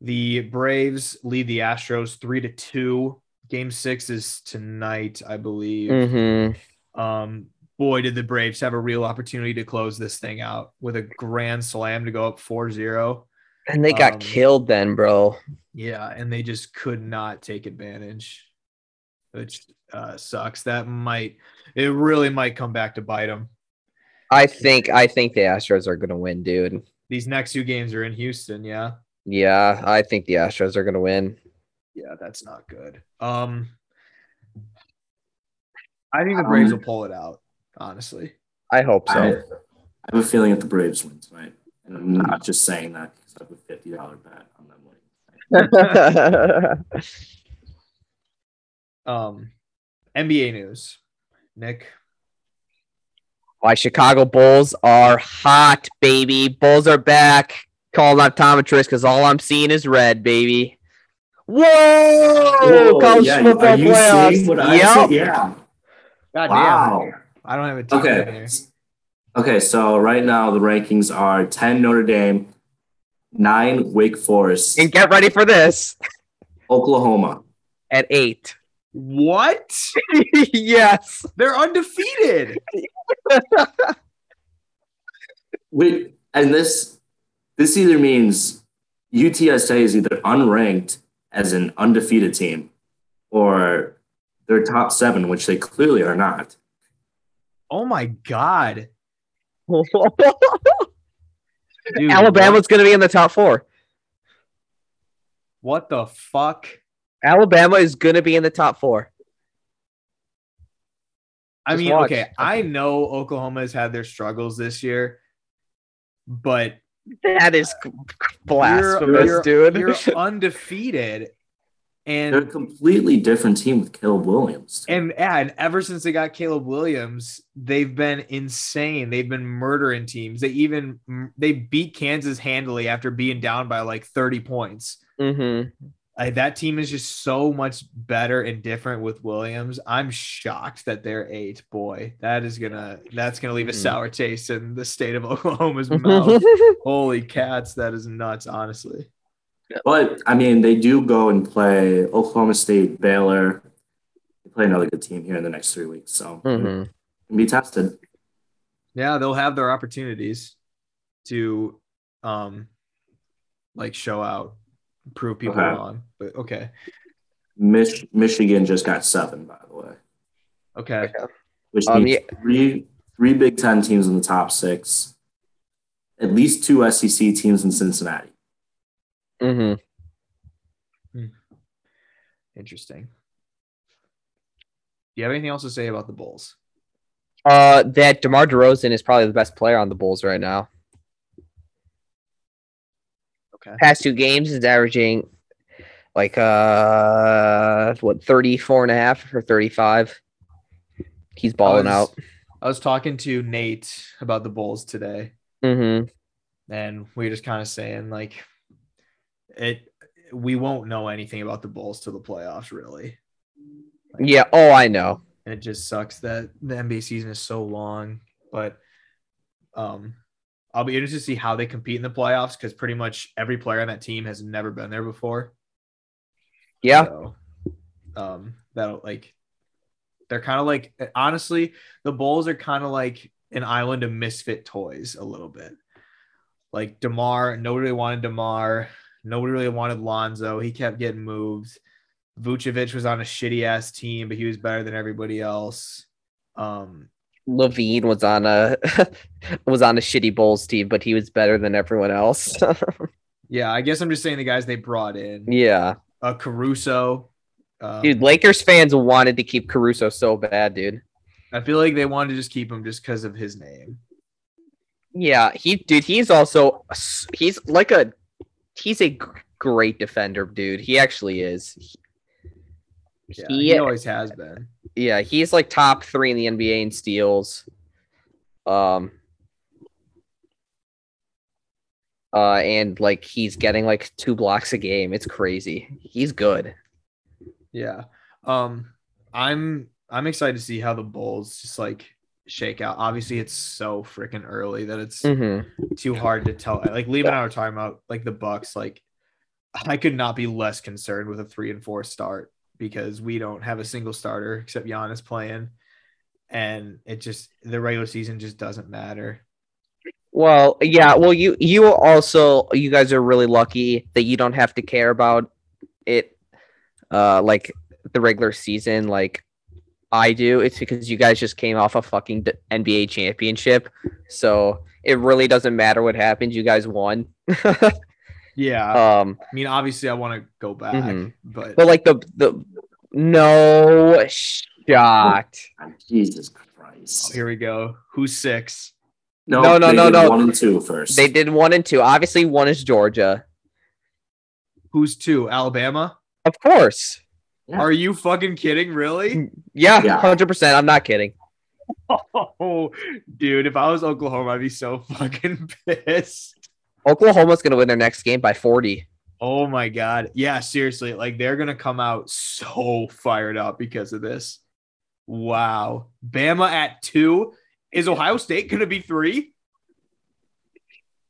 the Braves lead the Astros three to two. Game six is tonight, I believe. Mm-hmm. Um, boy, did the Braves have a real opportunity to close this thing out with a grand slam to go up 4-0. And they got Um, killed then, bro. Yeah, and they just could not take advantage, which uh, sucks. That might it really might come back to bite them. I think I think the Astros are gonna win, dude. These next two games are in Houston. Yeah, Yeah, I think the Astros are gonna win. yeah, that's not good. Um, I think the Braves Um, will pull it out. Honestly, I hope I, so. I have a feeling that the Braves win tonight, and I'm not just saying that because I have a fifty dollar bet on them winning. *laughs* um, NBA news. Nick, My Chicago Bulls are hot, baby. Bulls are back. Call an optometrist because all I'm seeing is red, baby. Whoa! Whoa, College yeah, football are you playoffs. seeing what I Yep. see? Yeah. God Wow. damn, I don't have a team Okay. here. Okay, so right now the rankings are 10 Notre Dame, 9 Wake Forest, And get ready for this Oklahoma. at eight. What? *laughs* yes. They're undefeated. *laughs* Wait, and this this either means UTSA is either unranked as an undefeated team or they're top 7, which they clearly are not. Oh my god. *laughs* Dude, Alabama's going to be in the top four. What, what the fuck? Alabama is going to be in the top four. I Just mean, watch. okay, I know Oklahoma has had their struggles this year, but That is blasphemous, you're, dude. You're *laughs* undefeated. They're a And completely different team with Caleb Williams. and yeah, and ever since they got Caleb Williams, they've been insane. They've been murdering teams. They even they beat Kansas handily after being down by like 30 points. mm-hmm. I, that team is just so much better and different with Williams. I'm shocked that they're eight. Boy, that is gonna that's gonna leave a Mhm. sour taste in the state of *laughs* Oklahoma's *laughs* mouth. Holy cats, that is nuts. Honestly, But I mean, they do go and play Oklahoma State, Baylor. They play another good team here in the next three weeks, so Mhm. can be tested. yeah, they'll have their opportunities to, um, like show out, prove people Okay. wrong. But okay, Mich- Michigan just got seven, by the way, okay, which Um, means three three Big Ten teams in the top six, at least two SEC teams in Cincinnati. Mhm. interesting. Do you have anything else to say about the Bulls? Uh, that DeMar DeRozan is probably the best player on the Bulls right now. Okay. Past two games is averaging like uh what 34 and a half or 35. He's balling I out. I was talking to Nate about the Bulls today, Mm-hmm. and we were just kind of saying like it. We won't know anything about the Bulls till the playoffs, really. Like, Yeah. Oh, I know. and it just sucks that the NBA season is so long. But um, I'll be interested to see how they compete in the playoffs because pretty much every player on that team has never been there before. Yeah. So, um, that'll like, they're kind of like, honestly, the Bulls are kind of like an island of misfit toys a little bit. Like DeMar, nobody really wanted DeMar. Nobody really wanted Lonzo. He kept getting moved. Vucevic was on a shitty ass team, but he was better than everybody else. Um, LaVine was on a *laughs* was on a shitty Bulls team, but he was better than everyone else. *laughs* Yeah, I guess I'm just saying the guys they brought in. yeah, Uh, Caruso. Um, dude, Lakers fans wanted to keep Caruso so bad, dude. I feel like they wanted to just keep him just because of his name. Yeah, he dude, he's also he's like a he's a great defender, dude. He actually is. He- Yeah, he- he always has been. Yeah, he's like top three in the NBA in steals. Um uh and like he's getting like two blocks a game. It's crazy. He's good. Yeah. Um, I'm I'm excited to see how the Bulls just like shake out. Obviously, it's so freaking early that it's Mm-hmm. too hard to tell. Like Lee and I were talking about like the Bucks. Like I could not be less concerned with a three and four start because we don't have a single starter except Giannis playing, and it just the regular season just doesn't matter. Well, yeah, well you you also you guys are really lucky that you don't have to care about it uh like the regular season like I do. It's because you guys just came off a fucking NBA championship. So it really doesn't matter what happens. You guys won. *laughs* Yeah, um I mean, obviously, I want to go back, Mhm. but but like the the no shot. Jesus oh, Christ. here we go. Who's six? No, No, no, they no, did no. One and two first. They did one and two. Obviously one is Georgia. Who's two? Alabama? Of course. Yeah. Are you fucking kidding? Really? Yeah, Yeah. 100%. I'm not kidding. *laughs* Oh, dude, if I was Oklahoma, I'd be so fucking *laughs* pissed. Oklahoma's going to win their next game by 40. Oh my god. Yeah, seriously. Like they're gonna come out so fired up because of this. Wow. Bama at two. Is Ohio State gonna be three?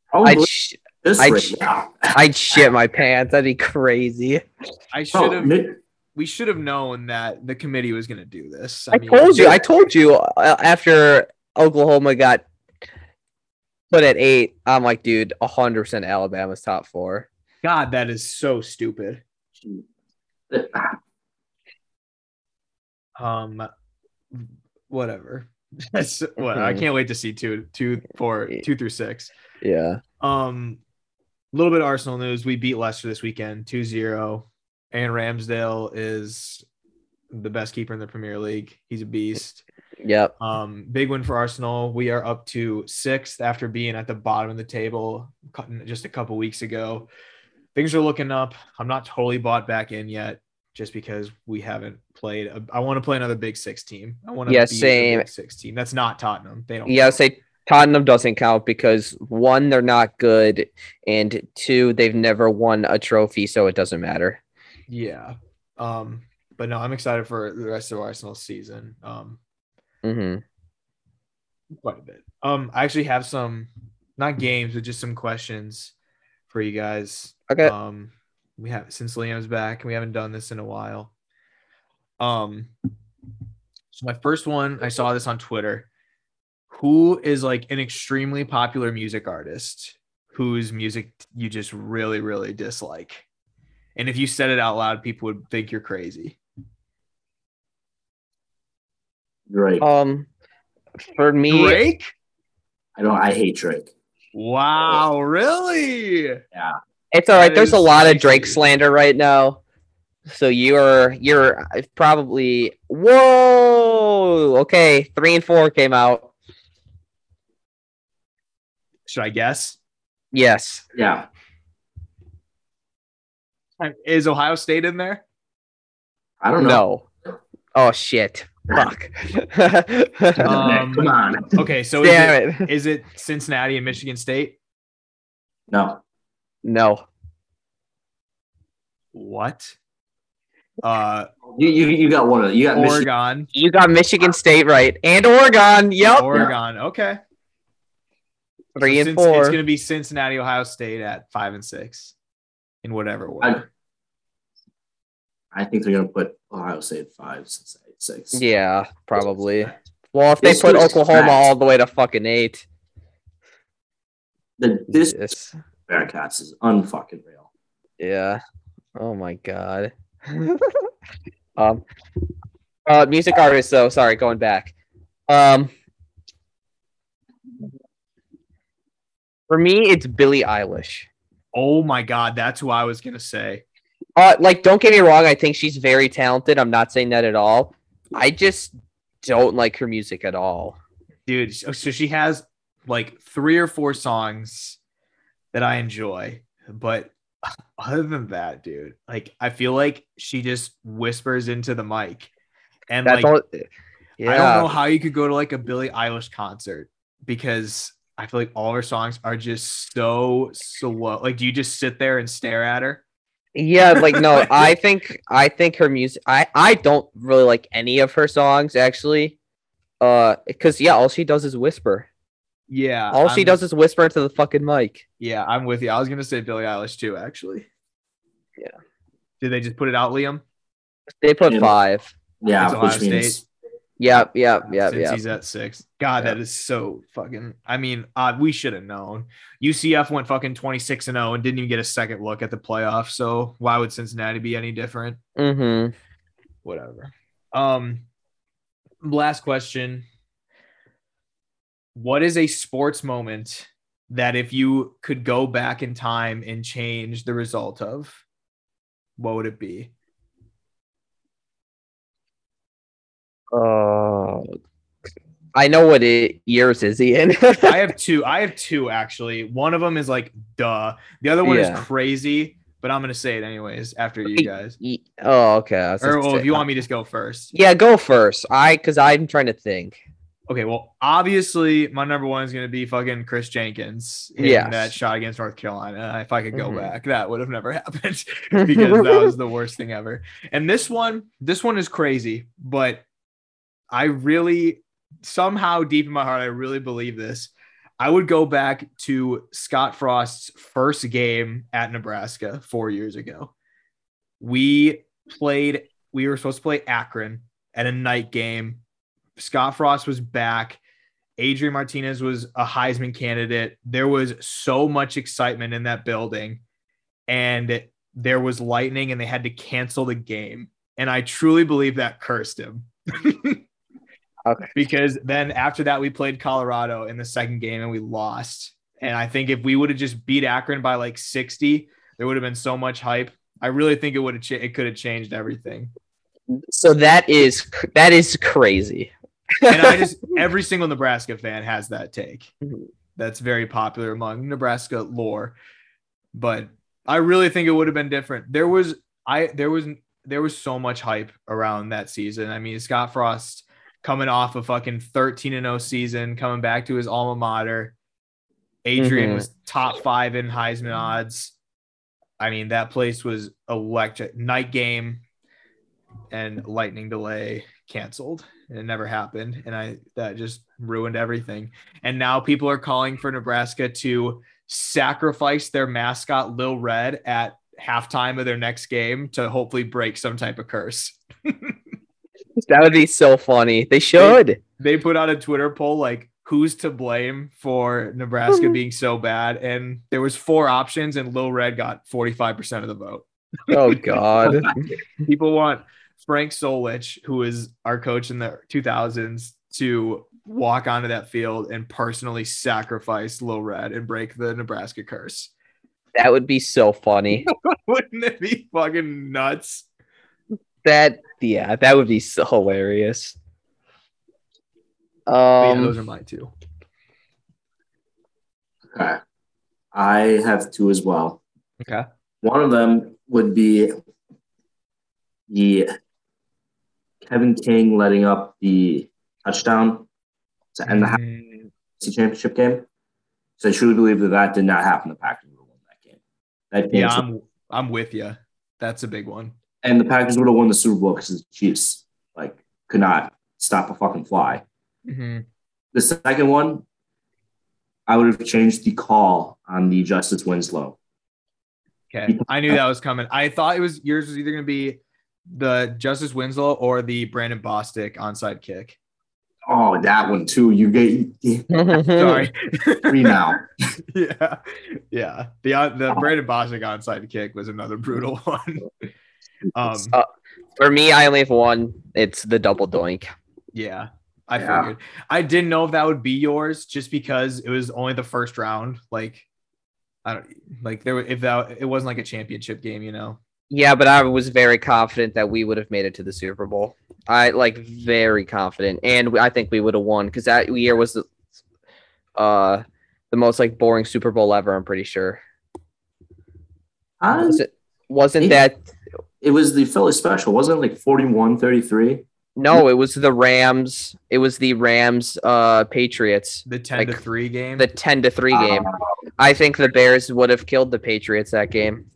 Probably I'd, sh- I'd sh- I'd shit my pants. That'd be crazy. I should have Mi- we should have known that the committee was gonna do this. I, told you. I told you uh, after Oklahoma got put at eight, I'm like, dude, 100% Alabama's top four. God, that is so stupid. Um whatever. *laughs* That's what I Mhm. can't wait to see two, two, four, two through six. Yeah. Um, a little bit of Arsenal news. We beat Leicester this weekend 2 0. And Ramsdale is the best keeper in the Premier League. He's a beast. Yep. Um, big win for Arsenal. We are up to sixth after being at the bottom of the table just a couple weeks ago. Things are looking up. I'm not totally bought back in yet, just because we haven't played. A, I want to play another Big Six team. I want to Yeah, same. Big Six team. That's not Tottenham. They don't. Yeah, say Tottenham doesn't count because one, they're not good, and two, they've never won a trophy, so it doesn't matter. Yeah. Um, but no, I'm excited for the rest of Arsenal's season. Um, hmm quite a bit. Um, I actually have some not games, but just some questions for you guys. Okay. Um, we have since Liam's back, and we haven't done this in a while. Um, so my first one, I saw this on Twitter. Who is like an extremely popular music artist whose music you just really, really dislike? And if you said it out loud, people would think you're crazy. Drake. Um, for me, Drake? I don't. I hate Drake. Wow, really? Yeah. It's all right. That There's a is lot of Drake slander right now, so you're you're probably whoa. Okay, three and four came out. Should I guess? Yes. Yeah. Is Ohio State in there? I don't know. No. Oh shit. Fuck. *laughs* Um, Come on. Okay, so is it, it. is it Cincinnati and Michigan State? No. No. What? Uh, You you, you got one of the, you got Michigan. Oregon. You got Michigan State right. And Oregon. Yep. Oregon. Okay. Three So and Cinc- It's going to be Cincinnati, Ohio State at five and six, in whatever order. I think they're gonna put Ohio State at five, six, eight, six. Yeah, probably. Well, if this they put Oklahoma all the way to fucking eight, the this yes. Bearcats is unfucking real. Yeah. Oh my god. *laughs* um. Uh, music artist though. Sorry, going back. Um. For me, it's Billie Eilish. Oh my god, that's who I was gonna say. Uh, like, don't get me wrong. I think she's very talented. I'm not saying that at all. I just don't like her music at all. dude. So she has like three or four songs that I enjoy, but other than that, dude, like I feel like she just whispers into the mic, and That's like all. Yeah. I don't know how you could go to like a Billie Eilish concert because I feel like all her songs are just so slow. Like, do you just sit there and stare at her? Yeah, like no, *laughs* I think I think her music. I I don't really like any of her songs actually. Uh, because yeah, all she does is whisper. Yeah, All she I'm- does is whisper into the fucking mic. Yeah, I'm with you. I was gonna say Billie Eilish too, actually. Yeah. Did they just put it out, Liam? They put Yeah. five. Yeah, It's Ohio which means Yep, yep, yep, since yep. he's at six. God, Yeah. that is so fucking. I mean, uh, we should have known. UCF went fucking twenty six and zero and didn't even get a second look at the playoff. So why would Cincinnati be any different? Mm-hmm. Whatever. Um, last question. What is a sports moment that if you could go back in time and change the result of, what would it be? Uh, I know what it yours is, Ian. I *laughs* have two. I have two actually. One of them is like duh. The other one Yeah. is crazy, but I'm gonna say it anyways after you guys. Oh, okay. Or well, if you want me to just go first. yeah, go first. I because I'm trying to think. Okay, well, obviously my number one is gonna be fucking Kris Jenkins in Yes. that shot against North Carolina. If I could go Mhm. back, that would have never *laughs* happened *laughs* because that was the worst thing ever. And this one, this one is crazy, but I really somehow deep in my heart, I really believe this. I would go back to Scott Frost's first game at Nebraska four years ago. We played, we were supposed to play Akron at a night game. Scott Frost was back. Adrian Martinez was a Heisman candidate. There was so much excitement in that building, and there was lightning, and they had to cancel the game. And I truly believe that cursed him. *laughs* Okay. Because then after that, we played Colorado in the second game and we lost. And I think if we would have just beat Akron by like 60, there would have been so much hype. I really think it would have cha- it could have changed everything. So that is that is crazy. And I just *laughs* every single Nebraska fan has that take. Mhm. That's very popular among Nebraska lore. But I really think it would have been different. There was I there was there was so much hype around that season. I mean, Scott Frost coming off a fucking 13 and 0 season, coming back to his alma mater. Adrian Mhm. was top five in Heisman odds. I mean, that place was electric. Night game and lightning delay canceled. It never happened. And I that just ruined everything. And now people are calling for Nebraska to sacrifice their mascot Lil Red at halftime of their next game to hopefully break some type of curse. *laughs* That would be so funny. They should. they put out a Twitter poll like who's to blame for Nebraska mm-hmm. being so bad and there was four options and Lil Red got 45% of the vote. Oh God. *laughs* People want Frank Solich, who is our coach in the 2000s, to walk onto that field and personally sacrifice Lil Red and break the Nebraska curse. that would be so funny. *laughs* Wouldn't it be fucking nuts? That yeah, that would be so hilarious. But yeah, Um, those are my two. Okay. I have two as well. Okay. One of them would be the Kevin King letting up the touchdown to end the Mm, NFC championship game. So I truly believe that that did not happen. The Packers would have won that game. That game yeah, I'm I'm with you. That's a big one. And the Packers would have won the Super Bowl because the Chiefs like could not stop a fucking fly. Mhm. The second one, I would have changed the call on the Justise Winslow. Okay. I knew that was coming. I thought it was yours was either going to be the Justise Winslow or the Brandon Bostick onside kick. Oh, that one too. You get *laughs* Sorry. three now. *laughs* yeah. Yeah. The uh, the Brandon Bostick onside kick was another brutal *laughs* one. Um Uh, For me, I only have one. It's the double doink. yeah. I Yeah. figured. I didn't know if that would be yours just because it was only the first round. Like, I don't like there. If that it wasn't like a championship game, you know. Yeah, but I was very confident that we would have made it to the Super Bowl. I like very confident, and I think we would have won because that year was the, uh the most like boring Super Bowl ever. I'm pretty sure. Um, Was it, wasn't Maybe. that? It was the Philly special, wasn't it like 41 33? No, it was the Rams. It was the Rams, uh, Patriots, The ten to Like, three game. the ten to three game. I think the Bears would have killed the Patriots that game.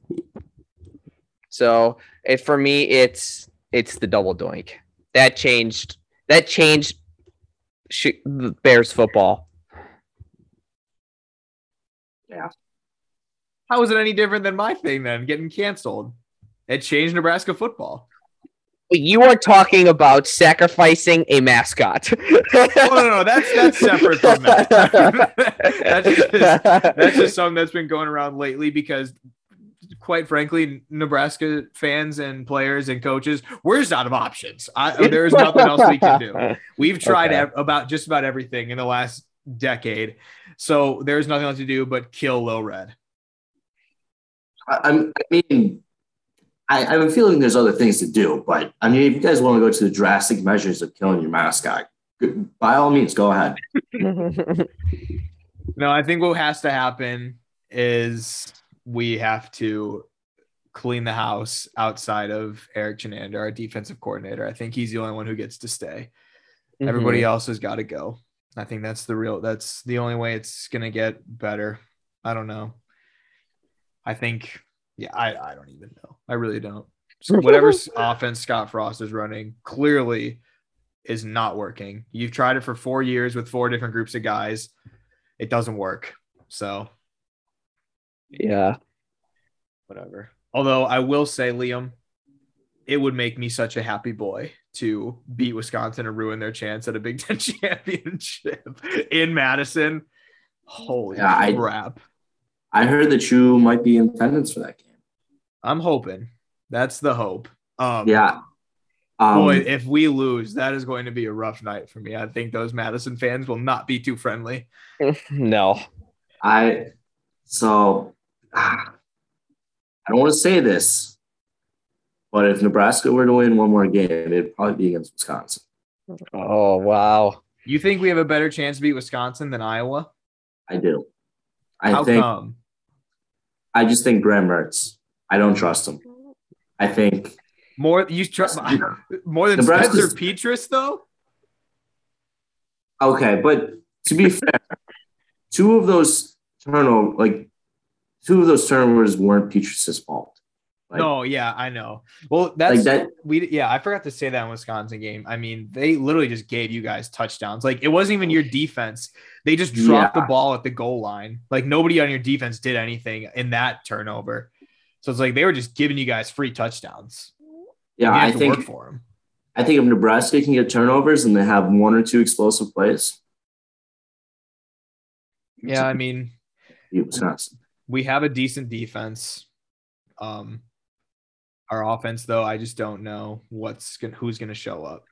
So, if for me, it's it's the double doink that changed that changed sh- the Bears football. Yeah. How is it any different than my thing then? Getting canceled. It changed Nebraska football. You are talking about sacrificing a mascot. Oh no, no, no, that's that's separate from that. *laughs* that's just that's just something that's been going around lately because quite frankly, Nebraska fans and players and coaches, we're just out of options. I, there's nothing else we can do. *laughs* We've tried Okay. ev- about just about everything in the last decade. So there's nothing else to do but kill Lil Red. I, I'm- I mean, I, I have a feeling there's other things to do, but I mean, if you guys want to go to the drastic measures of killing your mascot, good- by all means, go ahead. *laughs* No, I think what has to happen is we have to clean the house outside of Erik Chinander, our defensive coordinator. I think he's the only one who gets to stay. Mm-hmm. Everybody else has got to go. I think that's the real that's the only way it's gonna get better. I don't know. I think yeah, I, I don't even know. I really don't. So *laughs* whatever offense Scott Frost is running clearly is not working. You've tried it for four years with four different groups of guys. It doesn't work. So yeah. whatever. Although I will say, Liam, it would make me such a happy boy to beat Wisconsin and ruin their chance at a Big Ten *laughs* championship in Madison. Holy Yeah, I- crap. I heard that you might be in attendance for that game. I'm hoping. That's the hope. Um, Yeah. Um, boy, if we lose, that is going to be a rough night for me. I think those Madison fans will not be too friendly. *laughs* No. I so ah, I don't want to say this, but if Nebraska were to win one more game, it'd probably be against Wisconsin. Oh wow. You think we have a better chance to beat Wisconsin than Iowa? I do. I How think come? I just think Graham Mertz. I don't trust him. I think More you trust more than Nebraska's- Spencer Petras though? okay, but to be fair, two of those turnover like two of those turnovers weren't Petras's fault. Like, no, yeah, I know. Well, that's like that. we yeah, I forgot to say that in Wisconsin game. I mean, they literally just gave you guys touchdowns. Like it wasn't even your defense. They just dropped Yeah. the ball at the goal line. Like nobody on your defense did anything in that turnover. So it's like they were just giving you guys free touchdowns. Yeah, I to think for them. I think if Nebraska can get turnovers and they have one or two explosive plays, Yeah, I mean, beat Wisconsin. we have a decent defense. Um, our offense, though, I just don't know what's gonna who's gonna show up,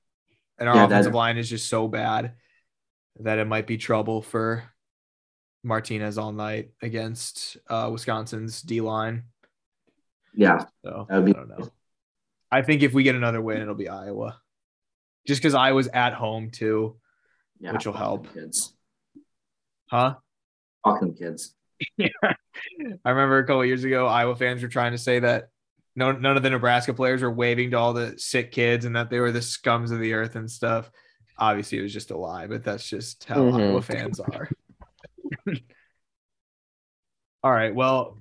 and our Yeah, that- offensive line is just so bad that it might be trouble for Martinez all night against uh, Wisconsin's D line. Yeah, So be- I don't know. I think if we get another win, it'll be Iowa, just because Iowa's at home too, yeah. which will help, Kids, huh? fuck them kids. *laughs* I remember a couple years ago, Iowa fans were trying to say that no, none of the Nebraska players were waving to all the sick kids and that they were the scums of the earth and stuff. Obviously, it was just a lie, but that's just how Mhm. Iowa fans are. *laughs* all right. Well,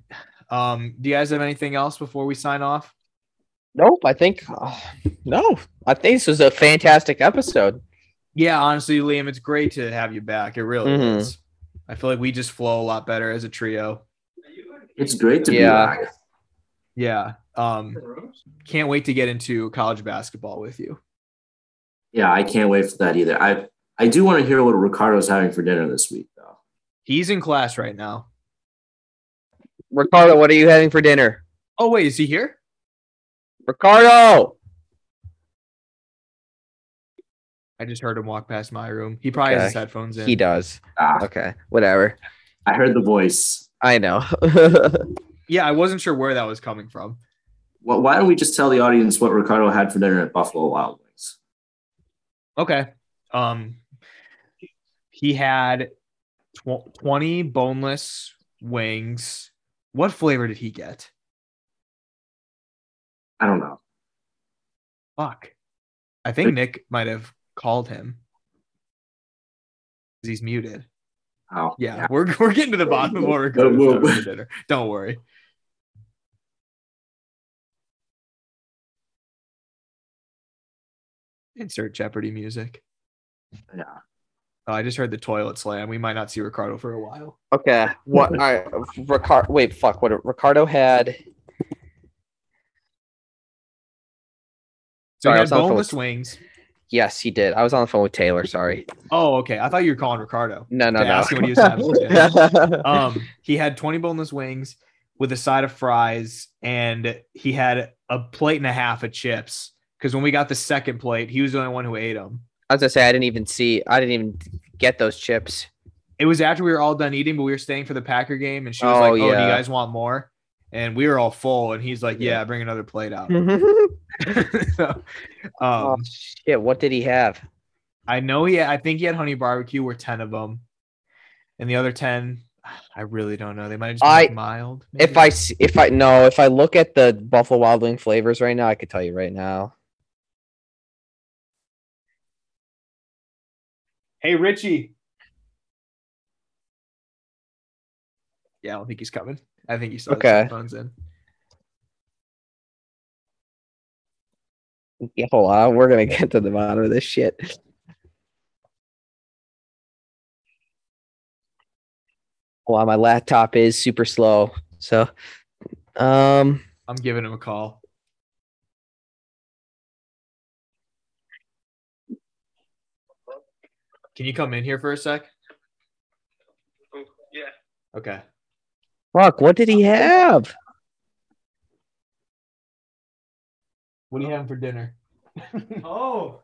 um, do you guys have anything else before we sign off? Nope. I think uh, no. I think this was a fantastic episode. Yeah, honestly, Liam, it's great to have you back. It really Mhm. is. I feel like we just flow a lot better as a trio. It's great to Yeah. be back. Yeah. Um, can't wait to get into college basketball with you. Yeah, I can't wait for that either. I I do want to hear what Ricardo's having for dinner this week, though. He's in class right now. Ricardo, what are you having for dinner? Oh wait, is he here? Ricardo. I just heard him walk past my room. He probably has his headphones in. He does. Ah, Okay, whatever. I heard the voice. I know. *laughs* Yeah, I wasn't sure where that was coming from. Well, why don't we just tell the audience what Ricardo had for dinner at Buffalo Wild Wings? Okay. Um, he had tw- 20 boneless wings. What flavor did he get? I don't know. Fuck. I think Nick might have called him. He's muted. Oh, Yeah, we're we're getting to the bottom of what we're going whoa. for dinner. Don't worry. Insert Jeopardy music. Yeah. Oh, I just heard the toilet slam. We might not see Ricardo for a while. okay. What? All right. Ricardo. Wait. Fuck. What? Ricardo had. So Sorry, he had boneless wings. Yes, he did. I was on the phone with Taylor. Sorry. Oh, okay. I thought you were calling Ricardo. No, no, no. ask him what he was having. *laughs* Um, he had 20 boneless wings with a side of fries, and he had a plate and a half of chips. Because when we got the second plate, he was the only one who ate them. I was gonna say I didn't even see. I didn't even get those chips. It was after we were all done eating, but we were staying for the Packer game, and she was Oh, like, "Oh, do you guys want more?" And we were all full, and he's like, "Yeah, bring another plate out." *laughs* *laughs* So, oh um, shit! What did he have? I know he. I think he had honey barbecue. Were ten of them, and the other ten, I really don't know. They might have just been I- mild. If maybe. I s- if I no, if I look at the Buffalo Wild Wing flavors right now, I could tell you right now. Hey, Richie. Yeah, I don't think he's coming. I think he still has Okay. headphones in. Yeah, hold on, we're gonna get to the bottom of this shit. Well, my laptop is super slow, so um, I'm giving him a call. Can you come in here for a sec? Yeah. Okay. fuck, what did he have? What are you having for dinner? *laughs* Oh,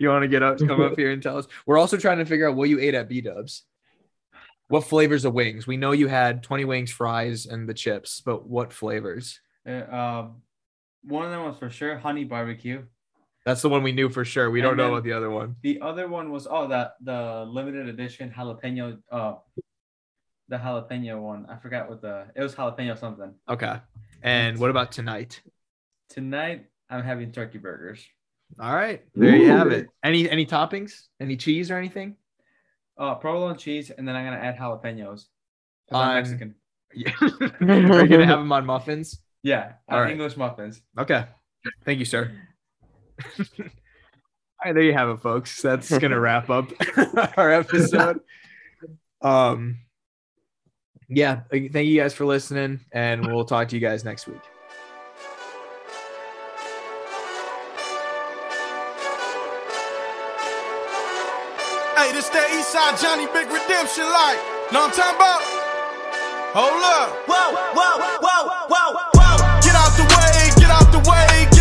you want to get up, to come up here and tell us? We're also trying to figure out what you ate at B Dubs. What flavors of wings? We know you had 20 wings, fries, and the chips, but what flavors? Uh, um, one of them was for sure honey barbecue. That's the one we knew for sure. We don't know about the other one. The other one was oh that the limited edition jalapeno. Uh, the jalapeno one. I forgot what the it was jalapeno something. Okay. And what about tonight? Tonight I'm having turkey burgers. All right. There you have it. Any any toppings? Any cheese or anything? Uh, provolone cheese, and then I'm gonna add jalapenos. 'cause On- I'm Mexican. Yeah. *laughs* Are you gonna have them on muffins? Yeah, All on right. English muffins. Okay. Thank you, sir. *laughs* I there you have it, folks. That's gonna wrap up *laughs* our episode. Um, yeah, thank you guys for listening, and we'll talk to you guys next week. Hey, this that Eastside Johnny Big Redemption light. Know what I'm talking about? Hold up. Whoa, whoa, whoa, whoa, whoa, whoa. Get out the way, get out the way.